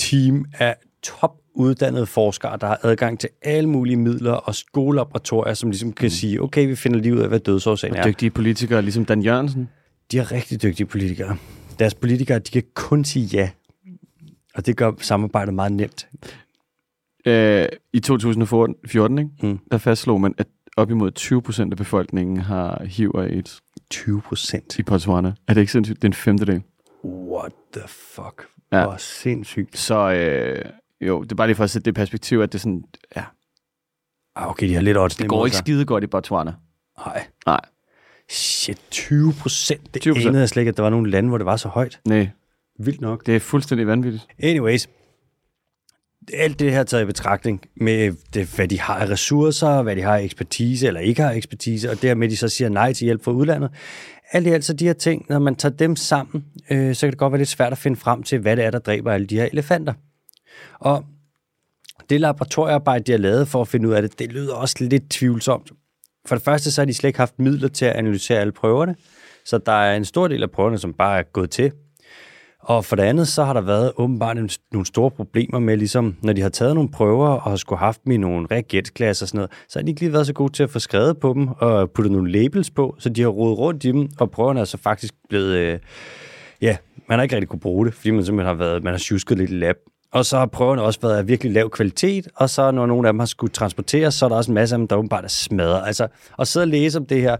team af top uddannede forskere, der har adgang til alle mulige midler og skolelaboratorier, som ligesom kan mm. sige, okay, vi finder lige ud af, hvad dødsårsagen er.
Dygtige politikere, ligesom Dan Jørgensen.
De er rigtig dygtige politikere. Deres politikere, de kan kun sige ja. Og det gør samarbejdet meget nemt.
Øh, I 2014, ikke?
Mm.
der fastslog man, at op imod 20 procent af befolkningen har HIV og AIDS
20 procent.
i Botswana. Er det ikke sindssygt? Det er en femtedel.
What the fuck?
Ja.
Hvor sindssygt.
Så øh, jo, det er bare lige for at sætte det i perspektiv, at det er sådan, ja,
Ah, okay, de har lidt odds
det går ikke skide godt i Botswana.
Nej.
Nej.
Shit, 20 procent. Det
20%.
anede jeg slet ikke, at der var nogle lande, hvor det var så højt.
Nej,
Vildt nok.
det er fuldstændig vanvittigt.
Anyways, alt det her taget i betragtning med, det, hvad de har af ressourcer, hvad de har af ekspertise eller ikke har ekspertise, og dermed de så siger nej til hjælp fra udlandet. Alt i alt så de her ting, når man tager dem sammen, øh, så kan det godt være lidt svært at finde frem til, hvad det er, der dræber alle de her elefanter. Og det laboratoriearbejde, de har lavet for at finde ud af det, det lyder også lidt tvivlsomt. For det første, så har de slet ikke haft midler til at analysere alle prøverne, så der er en stor del af prøverne, som bare er gået til. Og for det andet, så har der været åbenbart nogle store problemer med, ligesom, når de har taget nogle prøver og har skulle haft dem i nogle reagensglas og sådan noget, så har de ikke lige været så gode til at få skrevet på dem og puttet nogle labels på, så de har rodet rundt i dem, og prøverne er så faktisk blevet, øh, ja, man har ikke rigtig kunne bruge det, fordi man simpelthen har været, man har tjusket lidt i lab. Og så har prøverne også været af virkelig lav kvalitet, og så når nogle af dem har skulle transporteres, så er der også en masse af dem, der åbenbart er smadret. Altså, at sidde og læse om det her,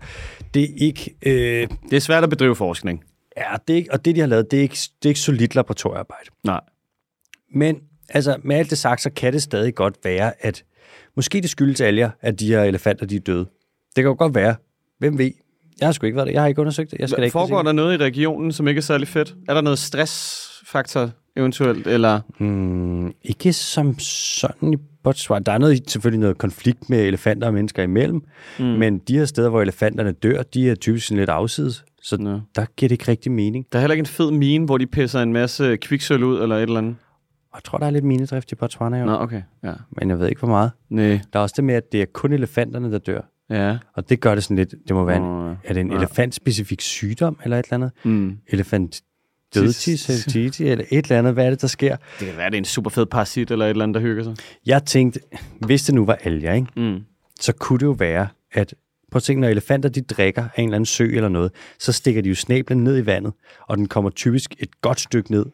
det er ikke... Øh,
Det er svært at bedrive forskning
ja, det er ikke, og det, de har lavet, det er ikke, det er ikke solidt laboratoriearbejde.
Nej.
Men altså, med alt det sagt, så kan det stadig godt være, at måske det skyldes alger, at de her elefanter, de er døde. Det kan jo godt være. Hvem ved? Jeg har sgu ikke været det. Jeg har ikke undersøgt det. Jeg skal da ikke
Foregår
sige
der noget i regionen, som ikke er særlig fedt? Er der noget stressfaktor eventuelt, eller...
Hmm, ikke som sådan i Botswana. Der er noget, selvfølgelig noget konflikt med elefanter og mennesker imellem, mm. men de her steder, hvor elefanterne dør, de er typisk sådan lidt afsides. Så
Nå.
der giver det ikke rigtig mening.
Der er heller ikke en fed mine, hvor de pisser en masse kviksøl ud, eller et eller andet.
Og jeg tror, der er lidt minedrift i Botswana, jo.
Nå, okay. Ja.
men jeg ved ikke, hvor meget.
Nej.
Der er også det med, at det er kun elefanterne, der dør.
Ja.
Og det gør det sådan lidt, det må være en,
Nå,
er det en
ja.
elefantspecifik sygdom, eller et eller andet?
Mm.
Elefant dødtis, eller et eller andet, hvad er det, der sker?
Det kan være, det er en super fed parasit, eller et eller andet, der hygger sig.
Jeg tænkte, hvis det nu var alger, ikke?
Mm.
så kunne det jo være, at prøv at tænke, når elefanter de drikker af en eller anden sø eller noget, så stikker de jo snablen ned i vandet, og den kommer typisk et godt stykke ned,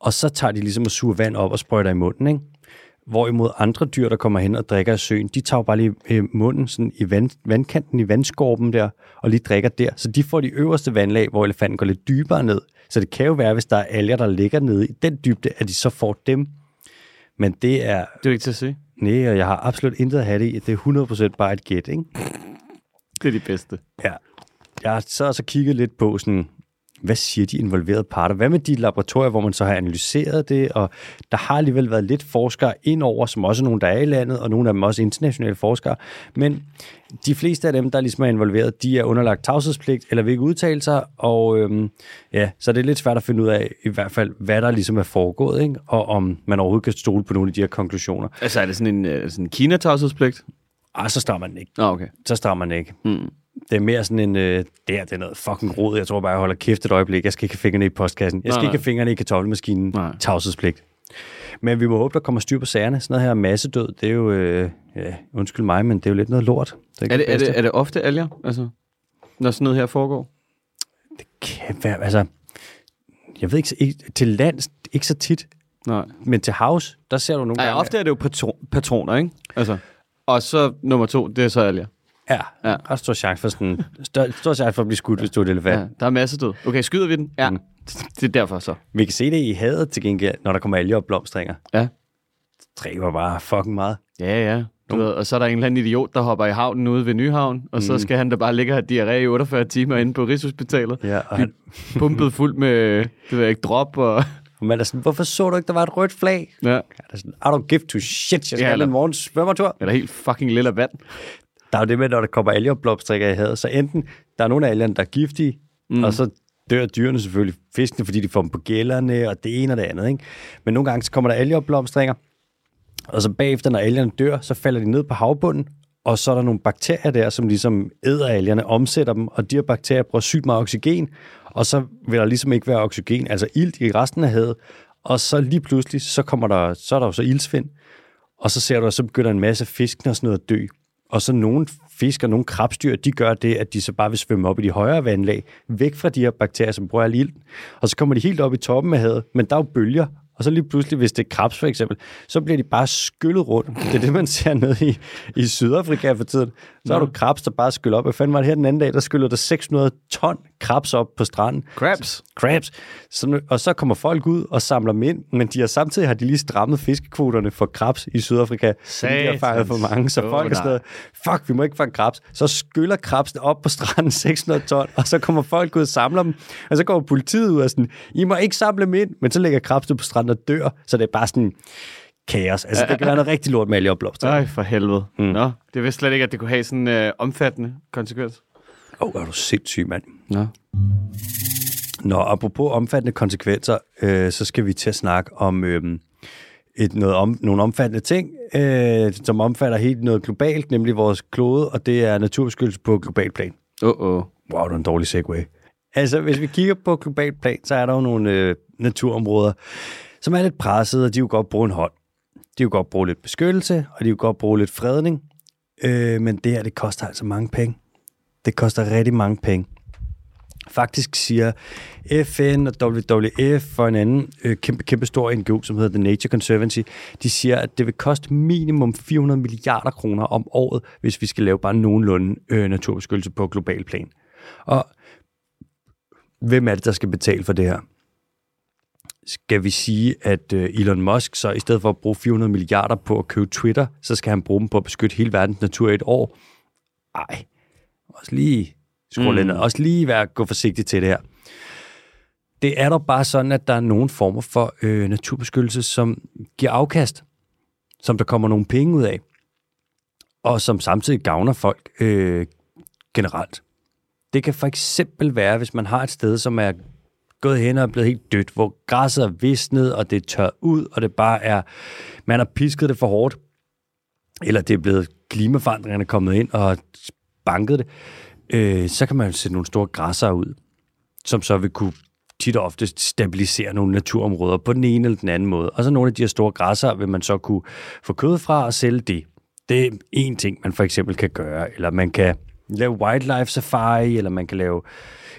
og så tager de ligesom og suger vand op og sprøjter i munden, ikke? Hvorimod andre dyr, der kommer hen og drikker af søen, de tager jo bare lige øh, munden sådan i vand, vandkanten i vandskorben der, og lige drikker der. Så de får de øverste vandlag, hvor elefanten går lidt dybere ned. Så det kan jo være, hvis der er alger, der ligger nede i den dybde, at de så får dem. Men det er,
Det er ikke til at sige.
nej, og jeg har absolut intet at have det i. Det er 100% bare et gæt, ikke?
Det er de bedste.
Ja. Jeg har så også kigget lidt på sådan, hvad siger de involverede parter? Hvad med de laboratorier, hvor man så har analyseret det? Og der har alligevel været lidt forskere indover, som også er nogen, der er i landet, og nogle af dem også internationale forskere. Men de fleste af dem, der ligesom er involveret, de er underlagt tavshedspligt, eller vil ikke udtale sig, og øhm, ja, så det er lidt svært at finde ud af, i hvert fald, hvad der ligesom er foregået, ikke? og om man overhovedet kan stole på nogle af de her konklusioner.
Altså, er det sådan en uh, sådan Kina-tavshedspligt?
Ah, så strammer man ikke.
Nå, okay.
Så strammer man ikke.
Mm.
Det er mere sådan en, øh, det, her, det er noget fucking rod. Jeg tror bare, jeg holder kæft et øjeblik. Jeg skal ikke have fingrene i postkassen. Jeg skal
Nej,
ikke
nej.
have fingrene i kartoffelmaskinen.
Nej.
Tavshedspligt. Men vi må håbe, der kommer styr på sagerne. Sådan noget her massedød, det er jo, øh, ja, undskyld mig, men det er jo lidt noget lort. Det
Er det, er, det, er det ofte alger, altså, når sådan noget her foregår?
kan være, altså, jeg ved ikke, ikke, til lands ikke så tit,
Nej.
men til havs, der ser du nogle
Nej,
gange...
ofte er det jo patron, patroner, ikke? Altså. Og så nummer to, det er så alger.
Ja,
Ja.
ret stor chance for sådan, stor, stor chance for at blive skudt, hvis du er et elefant.
Ja, der er masser død. Okay, skyder vi den? Ja.
Mm.
Det er derfor så.
Vi kan se det i havet til gengæld, når der kommer alger og blomstringer.
Ja.
Dræber bare fucking meget.
Ja, ja. Du ved, og så er der en eller anden idiot, der hopper i havnen ude ved Nyhavn, og så skal han da bare ligge og have diarré i 48 timer inde på Rigshospitalet.
Ja, og han,
Pumpet fuld med, det ved jeg ikke, drop og...
og man er sådan, hvorfor så du ikke, der var et rødt flag?
Ja.
Jeg er sådan, I don't give to shit, jeg skal
Ja, eller-
en morgens svømmertur.
Eller helt fucking lille vand.
Der er jo det med, når der kommer alger og blomstrikker i havet, så enten der er nogle af algerne, der er giftige, mm. og så dør dyrene selvfølgelig, fiskene, fordi de får dem på gælderne, og det ene og det andet. Ikke? Men nogle gange så kommer der algeopblomstringer, og så bagefter, når algerne dør, så falder de ned på havbunden, og så er der nogle bakterier der, som ligesom æder algerne, omsætter dem, og de her bakterier bruger sygt meget oxygen, og så vil der ligesom ikke være oxygen, altså ilt i resten af havet, og så lige pludselig, så, kommer der, så er der jo så ildsvind, og så ser du, at så begynder en masse fisk og sådan noget at dø. Og så nogle fisk og nogle krabstyr, de gør det, at de så bare vil svømme op i de højere vandlag, væk fra de her bakterier, som bruger al ilten. Og så kommer de helt op i toppen af havet, men der er jo bølger, og så lige pludselig, hvis det er krabs for eksempel, så bliver de bare skyllet rundt. Det er det, man ser nede i, i Sydafrika for tiden. Så har du krabs, der bare skyller op. Hvad fanden var det her den anden dag, der skyllede der 600 ton krabs op på stranden.
Crabs.
Crabs. Så, og så kommer folk ud og samler dem ind, men de har samtidig har de lige strammet fiskekvoterne for krabs i Sydafrika. Fordi de har fanget for mange, så
Åh,
folk er sådan noget, fuck, vi må ikke fange krabs. Så skyller krabsene op på stranden 600 ton, og så kommer folk ud og samler dem. Og så kommer politiet ud og sådan, I må ikke samle dem ind, men så ligger krabsene på stranden og dør, så det er bare sådan kaos. Altså, det kan være noget rigtig lort med alle opblomster.
Ej, for helvede. Mm. Nå, det vidste slet ikke, at det kunne have sådan en øh, omfattende konsekvens.
Åh, oh, er du sindssyg, mand.
Nå.
Nå, apropos omfattende konsekvenser, øh, så skal vi til at snakke om øh, et, noget om, nogle omfattende ting, øh, som omfatter helt noget globalt, nemlig vores klode, og det er naturbeskyttelse på global plan.
Åh, oh, oh.
Wow, det er en dårlig segue. Altså, hvis vi kigger på global plan, så er der jo nogle øh, naturområder, som er lidt pressede, og de vil godt bruge en hånd. De vil godt bruge lidt beskyttelse, og de vil godt bruge lidt fredning. Øh, men det her, det koster altså mange penge. Det koster rigtig mange penge. Faktisk siger FN og WWF og en anden øh, kæmpe, kæmpe stor NGO, som hedder The Nature Conservancy, de siger, at det vil koste minimum 400 milliarder kroner om året, hvis vi skal lave bare nogenlunde øh, naturbeskyttelse på global plan. Og hvem er det, der skal betale for det her? Skal vi sige, at øh, Elon Musk så i stedet for at bruge 400 milliarder på at købe Twitter, så skal han bruge dem på at beskytte hele verdens natur i et år? Nej, også lige skrulle mm. også lige være gå forsigtigt til det her. Det er dog bare sådan, at der er nogle former for øh, naturbeskyttelse, som giver afkast, som der kommer nogle penge ud af, og som samtidig gavner folk øh, generelt. Det kan for eksempel være, hvis man har et sted, som er gået hen og er blevet helt dødt, hvor græsset er visnet, og det er tørt ud, og det bare er, man har pisket det for hårdt, eller det er blevet klimaforandringerne kommet ind og banket det, øh, så kan man sætte nogle store græsser ud, som så vil kunne tit og ofte stabilisere nogle naturområder på den ene eller den anden måde. Og så nogle af de her store græsser vil man så kunne få kød fra og sælge det. Det er en ting, man for eksempel kan gøre. Eller man kan lave wildlife safari, eller man kan lave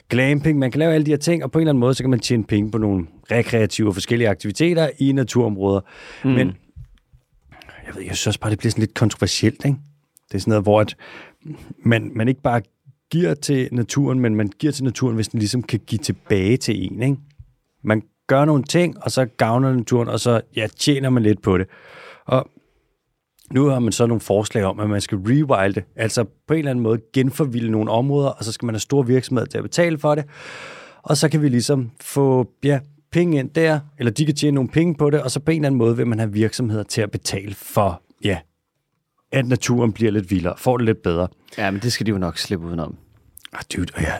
glamping. Man kan lave alle de her ting, og på en eller anden måde, så kan man tjene penge på nogle rekreative og forskellige aktiviteter i naturområder. Mm. Men jeg ved, jeg synes også bare, det bliver sådan lidt kontroversielt, ikke? Det er sådan noget, hvor at man, man ikke bare giver til naturen, men man giver til naturen, hvis den ligesom kan give tilbage til en, ikke? Man gør nogle ting, og så gavner naturen, og så ja, tjener man lidt på det. Og nu har man så nogle forslag om, at man skal rewilde, altså på en eller anden måde genforvilde nogle områder, og så skal man have store virksomheder til at betale for det. Og så kan vi ligesom få ja, penge ind der, eller de kan tjene nogle penge på det, og så på en eller anden måde vil man have virksomheder til at betale for, ja, at naturen bliver lidt vildere, får det lidt bedre.
Ja, men det skal de jo nok slippe udenom.
Ah, dude, og jeg,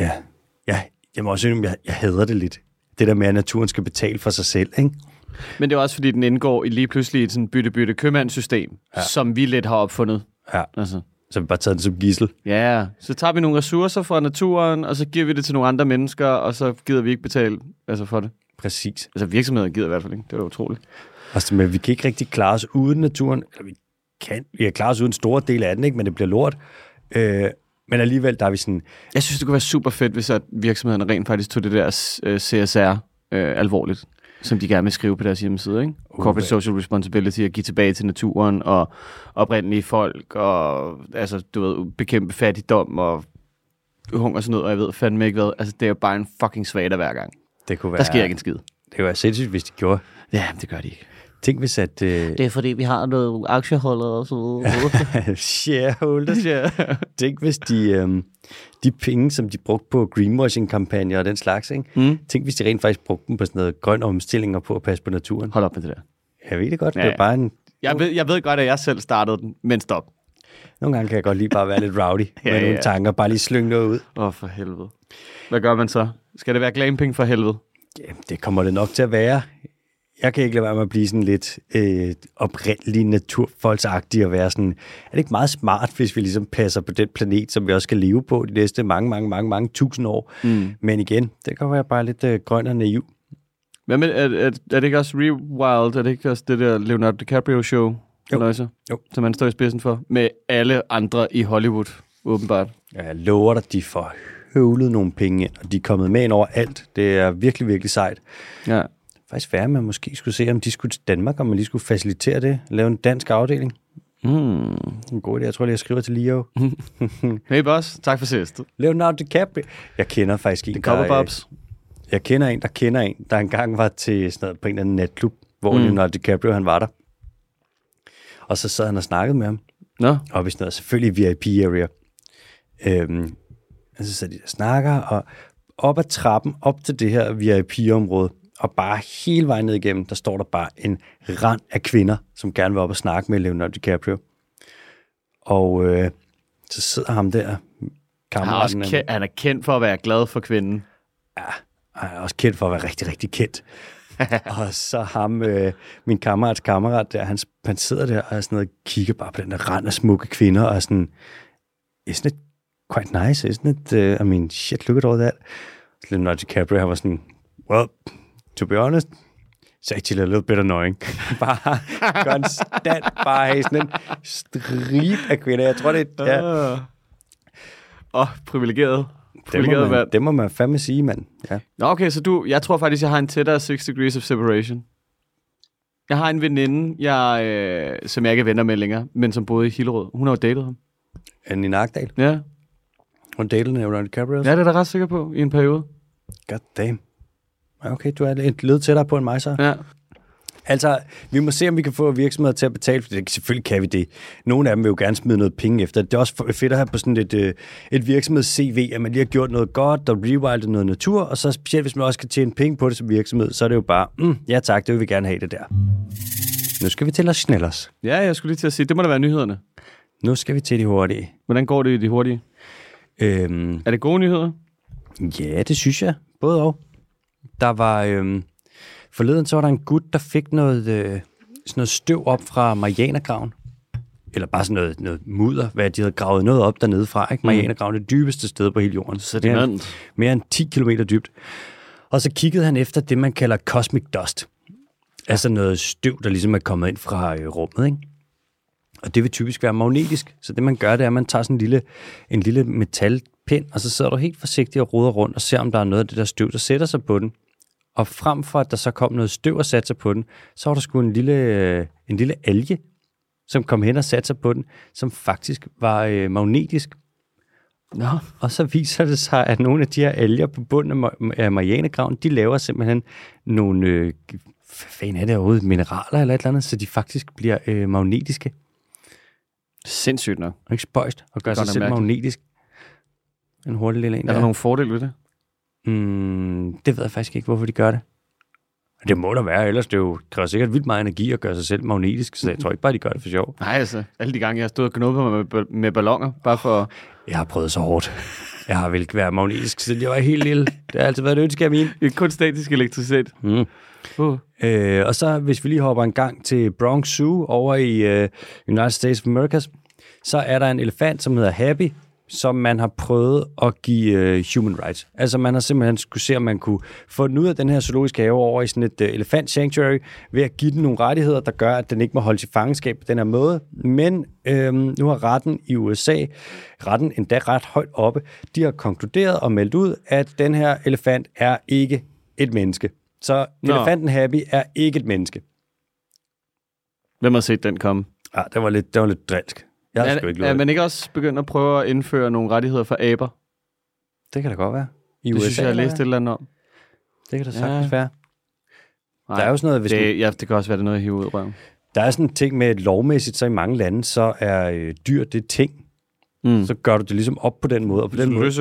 ja, ja, jeg må også sige, jeg, jeg hader det lidt. Det der med, at naturen skal betale for sig selv, ikke?
Men det er også, fordi den indgår i lige pludselig et sådan bytte-bytte købmandssystem, ja. som vi lidt har opfundet.
Ja,
Altså,
så vi bare taget den som gissel.
ja, så tager vi nogle ressourcer fra naturen, og så giver vi det til nogle andre mennesker, og så gider vi ikke betale altså for det.
Præcis.
Altså virksomheder gider i hvert fald ikke. Det er utroligt.
Altså, men vi kan ikke rigtig klare os uden naturen. Eller vi kan, vi kan klare os uden en stor del af den, ikke? men det bliver lort. Øh, men alligevel, der er vi sådan,
Jeg synes, det kunne være super fedt, hvis at virksomhederne rent faktisk tog det der øh, CSR øh, alvorligt, som de gerne vil skrive på deres hjemmeside. Ikke?
Uh,
Corporate Social Responsibility, at give tilbage til naturen og oprindelige folk, og altså, du ved, bekæmpe fattigdom og hungersnød, og jeg ved fandme ikke hvad. Altså, det er jo bare en fucking svag hver gang.
det kunne være...
Der sker ikke en skid.
Det kunne være sindssygt, hvis de gjorde.
Ja, det gør de ikke.
Tænk hvis at... Øh,
Det er fordi, vi har noget aktieholder og så
shareholders.
ja.
Tænk hvis de, øh, de penge, som de brugte på greenwashing-kampagner og den slags, ikke?
Mm.
Tænk hvis de rent faktisk brugte dem på sådan noget grøn omstilling og på at passe på naturen.
Hold op med det der.
Jeg ved det godt,
Ja,
det er bare en...
Jeg ved, jeg ved godt, at jeg selv startede den, men stop.
Nogle gange kan jeg godt lige bare være lidt rowdy
Ja,
med nogle
ja.
tanker, bare lige slynge noget ud.
Åh, oh, for helvede. Hvad gør man så? Skal det være glamping for helvede?
Ja, det kommer det nok til at være. Jeg kan ikke lade være med at blive sådan lidt øh, oprindelig naturfolksagtig og være sådan, er det ikke meget smart, hvis vi ligesom passer på den planet, som vi også skal leve på de næste mange, mange, mange, mange tusind år.
Mm.
Men igen, det kan være bare lidt øh, grøn og naiv.
Hvad med, er, er, er det ikke også Rewild? Er det ikke også det der Leonardo DiCaprio-show?
Jo.
Så,
Jo.
Som han står i spidsen for. Med alle andre i Hollywood, åbenbart.
Jeg lover dig, de får høvlet nogle penge ind, og de er kommet med ind over alt. Det er virkelig, virkelig sejt.
Ja.
Faktisk værre, at man måske skulle se, om de skulle til Danmark, om man lige skulle facilitere det, lave en dansk afdeling.
Mm.
En god idé, jeg tror lige, jeg skriver til Leo.
Hey boss, tak for sidst.
Leonardo DiCaprio. Jeg kender faktisk en,
Det kommer
der, øh,
Bobs.
Jeg kender en, der kender en, der engang var til sådan noget, på en eller anden natklub, hvor mm. Leonardo DiCaprio han var der. Og så sad han og snakkede med ham,
Nå,
og hvis noget, selvfølgelig VIP-area. Øhm, og så sad de og snakker, og op ad trappen, op til det her VIP-område, og bare hele vejen ned igennem, der står der bare en rand af kvinder, som gerne vil op og snakke med Leonardo DiCaprio. Og øh, så sidder ham der,
han er,
kammeraten,
også kendt, han er kendt for at være glad for kvinden.
og han er også kendt for at være rigtig, rigtig kendt. og så ham, øh, min kammerats kammerat der, han, han sidder der og er sådan noget, kigger bare på den der rand af smukke kvinder, og er sådan, isn't it quite nice? Isn't it, uh, I mean, shit, look at all that. Leonardo DiCaprio, han var sådan, well, to be honest, it's actually a little bit annoying. bare konstant, bare have sådan en stribe af kvinder. Jeg tror, det er... Ja,
Åh, oh, privilegeret.
det, må
Privilegeret
man, det må man fandme sige, mand. Ja.
Nå, okay, så du, jeg tror faktisk, jeg har en tættere 6 degrees of separation. Jeg har en veninde, jeg, øh, som jeg ikke er venner med længere, men som boede i Hillerød. Hun har jo datet ham.
Annie Narkdal,
Ja,
hun datede Leonardo DiCaprio.
ja det er da ret sikker på i en periode.
God damn. Okay, du er lidt led tættere på end mig så.
Ja.
Altså, vi må se, om vi kan få virksomheder til at betale, for det. selvfølgelig kan vi det. Nogle af dem vil jo gerne smide noget penge efter. Det er også fedt at have på sådan et, øh, et virksomheds-CV, at man lige har gjort noget godt og rewildet noget natur, og så specielt hvis man også kan tjene penge på det som virksomhed, så er det jo bare, mm, ja tak, det vil vi gerne have det der. Nu skal vi til at snelle os.
ja, jeg skulle lige til at sige, det må da være nyhederne.
Nu skal vi til de hurtige.
Hvordan går det i de hurtige?
Øhm,
Er det gode nyheder?
Ja, det synes jeg. Både og. Der var... Øhm, forleden så var der en gut, der fik noget, øh, sådan noget støv op fra Marianergraven. Eller bare sådan noget, noget mudder, hvad de havde gravet noget op dernede fra. Ikke? Marianergraven er det dybeste sted på hele jorden. Så det er
Sediment.
mere end 10 km dybt. Og så kiggede han efter det, man kalder cosmic dust. Altså noget støv, der ligesom er kommet ind fra øh, rummet. Ikke? Og det vil typisk være magnetisk. Så det man gør, det er, at man tager sådan en lille, en lille metalpind, og så sidder du helt forsigtigt og roder rundt og ser, om der er noget af det der støv, der sætter sig på den. Og frem for, at der så kom noget støv og satte sig på den, så var der sgu en lille, øh, en lille alge, som kom hen og satte sig på den, som faktisk var øh, magnetisk.
Nå.
Og så viser det sig, at nogle af de her alger på bunden af Ma- af Marianegraven, de laver simpelthen nogle, øh, hvad fanden er det overhovedet, mineraler eller et eller andet, så de faktisk bliver øh, magnetiske.
Sindssygt nok.
Og ikke spøjst og gør
Det er
sig selv
mærkeligt.
magnetisk. En hurtig lille en.
Er der nogle fordele ved det?
Mm, det ved jeg faktisk ikke, hvorfor de gør det. Det må der være, ellers det jo, kræver sikkert vildt meget energi at gøre sig selv magnetisk, så jeg tror ikke bare, de gør det for sjov.
Nej, altså. Alle de gange, jeg har stået og knuppet mig med, med ballonger, bare for...
Jeg har prøvet så hårdt. Jeg har vel været magnetisk, siden jeg var helt lille. Det har altid været et ønske af min.
Det er kun statisk elektricitet.
Mm.
Uh.
Øh, og så hvis vi lige hopper en gang til Bronx Zoo over i øh, United States of America, så er der en elefant, som hedder Happy, som man har prøvet at give øh, human rights. Altså man har simpelthen skulle se, om man kunne få den ud af den her zoologiske have over i sådan et øh, elefant sanctuary, ved at give den nogle rettigheder, der gør, at den ikke må holde i fangenskab på den her måde. Men øh, nu har retten i USA, retten endda ret højt oppe, de har konkluderet og meldt ud, at den her elefant er ikke et menneske. Så
Nå.
elefanten Happy er ikke et menneske.
Hvem har set den komme?
Ja, det var lidt, det var lidt drilsk. Jeg har
er,
sgu ikke
er man ikke også begyndt at prøve at indføre nogle rettigheder for aber?
Det kan da godt være. I
Det
USA,
synes jeg, jeg
eller
læste et eller andet om.
Det kan da
Ja.
sagtens være.
Nej,
Der er jo sådan noget, hvis
det, ja, det kan også være, det er noget, jeg hiver ud af røven.
Der er sådan en ting med, at lovmæssigt, så i mange lande, så er øh, dyr det ting.
Mm.
Så gør du det ligesom op på den måde, og på den måde,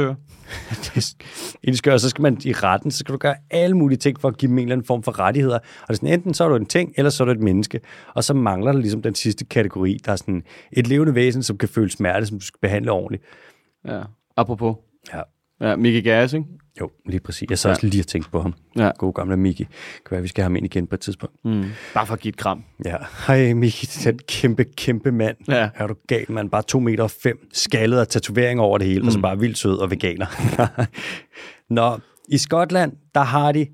skal, så skal man i retten, så skal du gøre alle mulige ting for at give dem en eller anden form for rettigheder. Og det er sådan, enten så er du en ting, eller så er du et menneske. Og så mangler der ligesom den sidste kategori, der er sådan et levende væsen, som kan føle smerte, som du skal behandle ordentligt.
Ja. Apropos.
Ja.
Ja, Mickey Gas, ikke?
Jo, lige præcis. Jeg så også lige tænke på ham.
Ja.
God gamle Miki. Kan være, vi skal have ham ind igen på et tidspunkt.
Mm. Bare for at give et kram.
Ja. Hej Miki, den kæmpe, kæmpe mand.
Ja.
Er du gal, mand? Bare 2 meter og 5, skaldet og tatoveringer over det hele, mm. og så bare vildt sød og veganer. Nå, i Skotland, der har de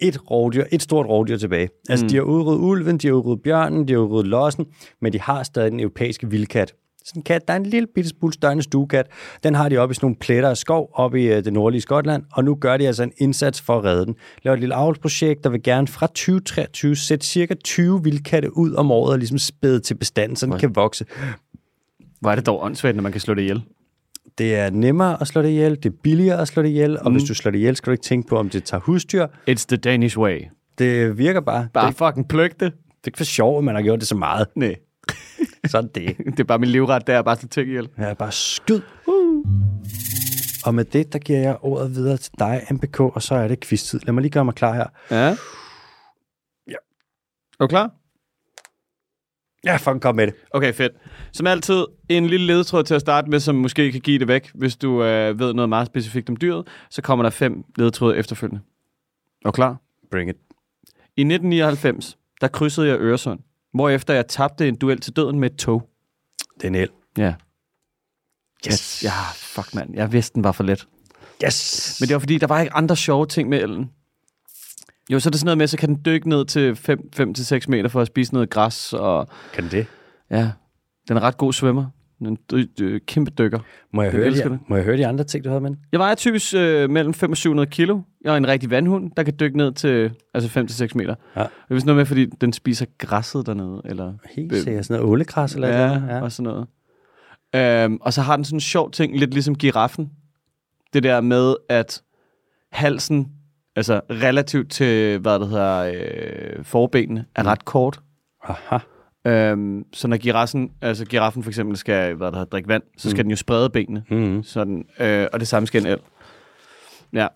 et rovdyr, et stort rovdyr tilbage. Altså, mm. de har udryddet ulven, de har udryddet bjørnen, de har udryddet lossen, men de har stadig den europæiske vildkat. Sådan en kat, der er en lille bitte smule større end en stuekat. Den har de oppe i sådan nogle pletter af skov oppe i øh, det nordlige Skotland, og nu gør de altså en indsats for at redde den. Laver et lille avlsprojekt, der vil gerne fra 2023 sætte cirka 20 vildkatte ud om året og ligesom spæde til bestanden, så den kan vokse.
Hvor er det dog åndssvagt, når man kan slå det ihjel.
Det er nemmere at slå det ihjel, det er billigere at slå det ihjel, og
Mm.
hvis du slår det ihjel, skal du ikke tænke på, om det tager husdyr.
It's the Danish way.
Det virker bare.
Bare
Det,
fucking pløk det.
det er ikke for sjovt, at man har gjort det så meget.
Nej.
Sådan det.
Det er bare min livret, der er bare så ting ihjel.
Ja, bare skyd. Og med det, der giver jeg ordet videre til dig, MBK, og så er det quiz-tid. Lad mig lige gøre mig klar her.
Ja.
Ja.
Er du klar?
Ja, fucking kom med det.
Okay, fedt. Som altid, en lille ledetråd til at starte med, som måske kan give det væk, hvis du øh, ved noget meget specifikt om dyret. Så kommer der fem ledetråde efterfølgende. Er du klar?
Bring it.
I 1999, der krydsede jeg Øresund, hvorefter jeg tabte en duel til døden med et tog.
Det er en el.
Ja.
Yes.
Ja, fuck mand. Jeg vidste, den var for let.
Yes.
Men det var fordi, der var ikke andre sjove ting med ellen. Jo, så er det sådan noget med, så kan den dykke ned til 5-6 meter for at spise noget græs, og
Kan det?
ja, den er ret god svømmer. En dy- kæmpe dykker.
Må jeg,
Jeg
høre de,
det.
må jeg høre de andre ting, du havde med?
Jeg vejer typisk øh, mellem 5 og 700 kilo. Jeg er en rigtig vandhund, der kan dykke ned til altså 5-6 meter.
Ja.
Det er vist noget med, fordi den spiser græsset dernede, eller
Helt
Øh,
sikkert. Sådan noget ålegræs eller
ja,
noget.
ja, og sådan noget. Øhm, og så har den sådan en sjov ting, lidt ligesom giraffen. Det der med, at halsen, altså relativt til, hvad det hedder, øh, forbenene, er
Mm.
ret kort.
Aha.
Øhm, så når giraffen, altså giraffen for eksempel skal, hvad det hedder, drikke vand, så skal
Mm.
den jo sprede benene.
Mm-hmm.
Sådan, øh, og det samme skal en el. Ja.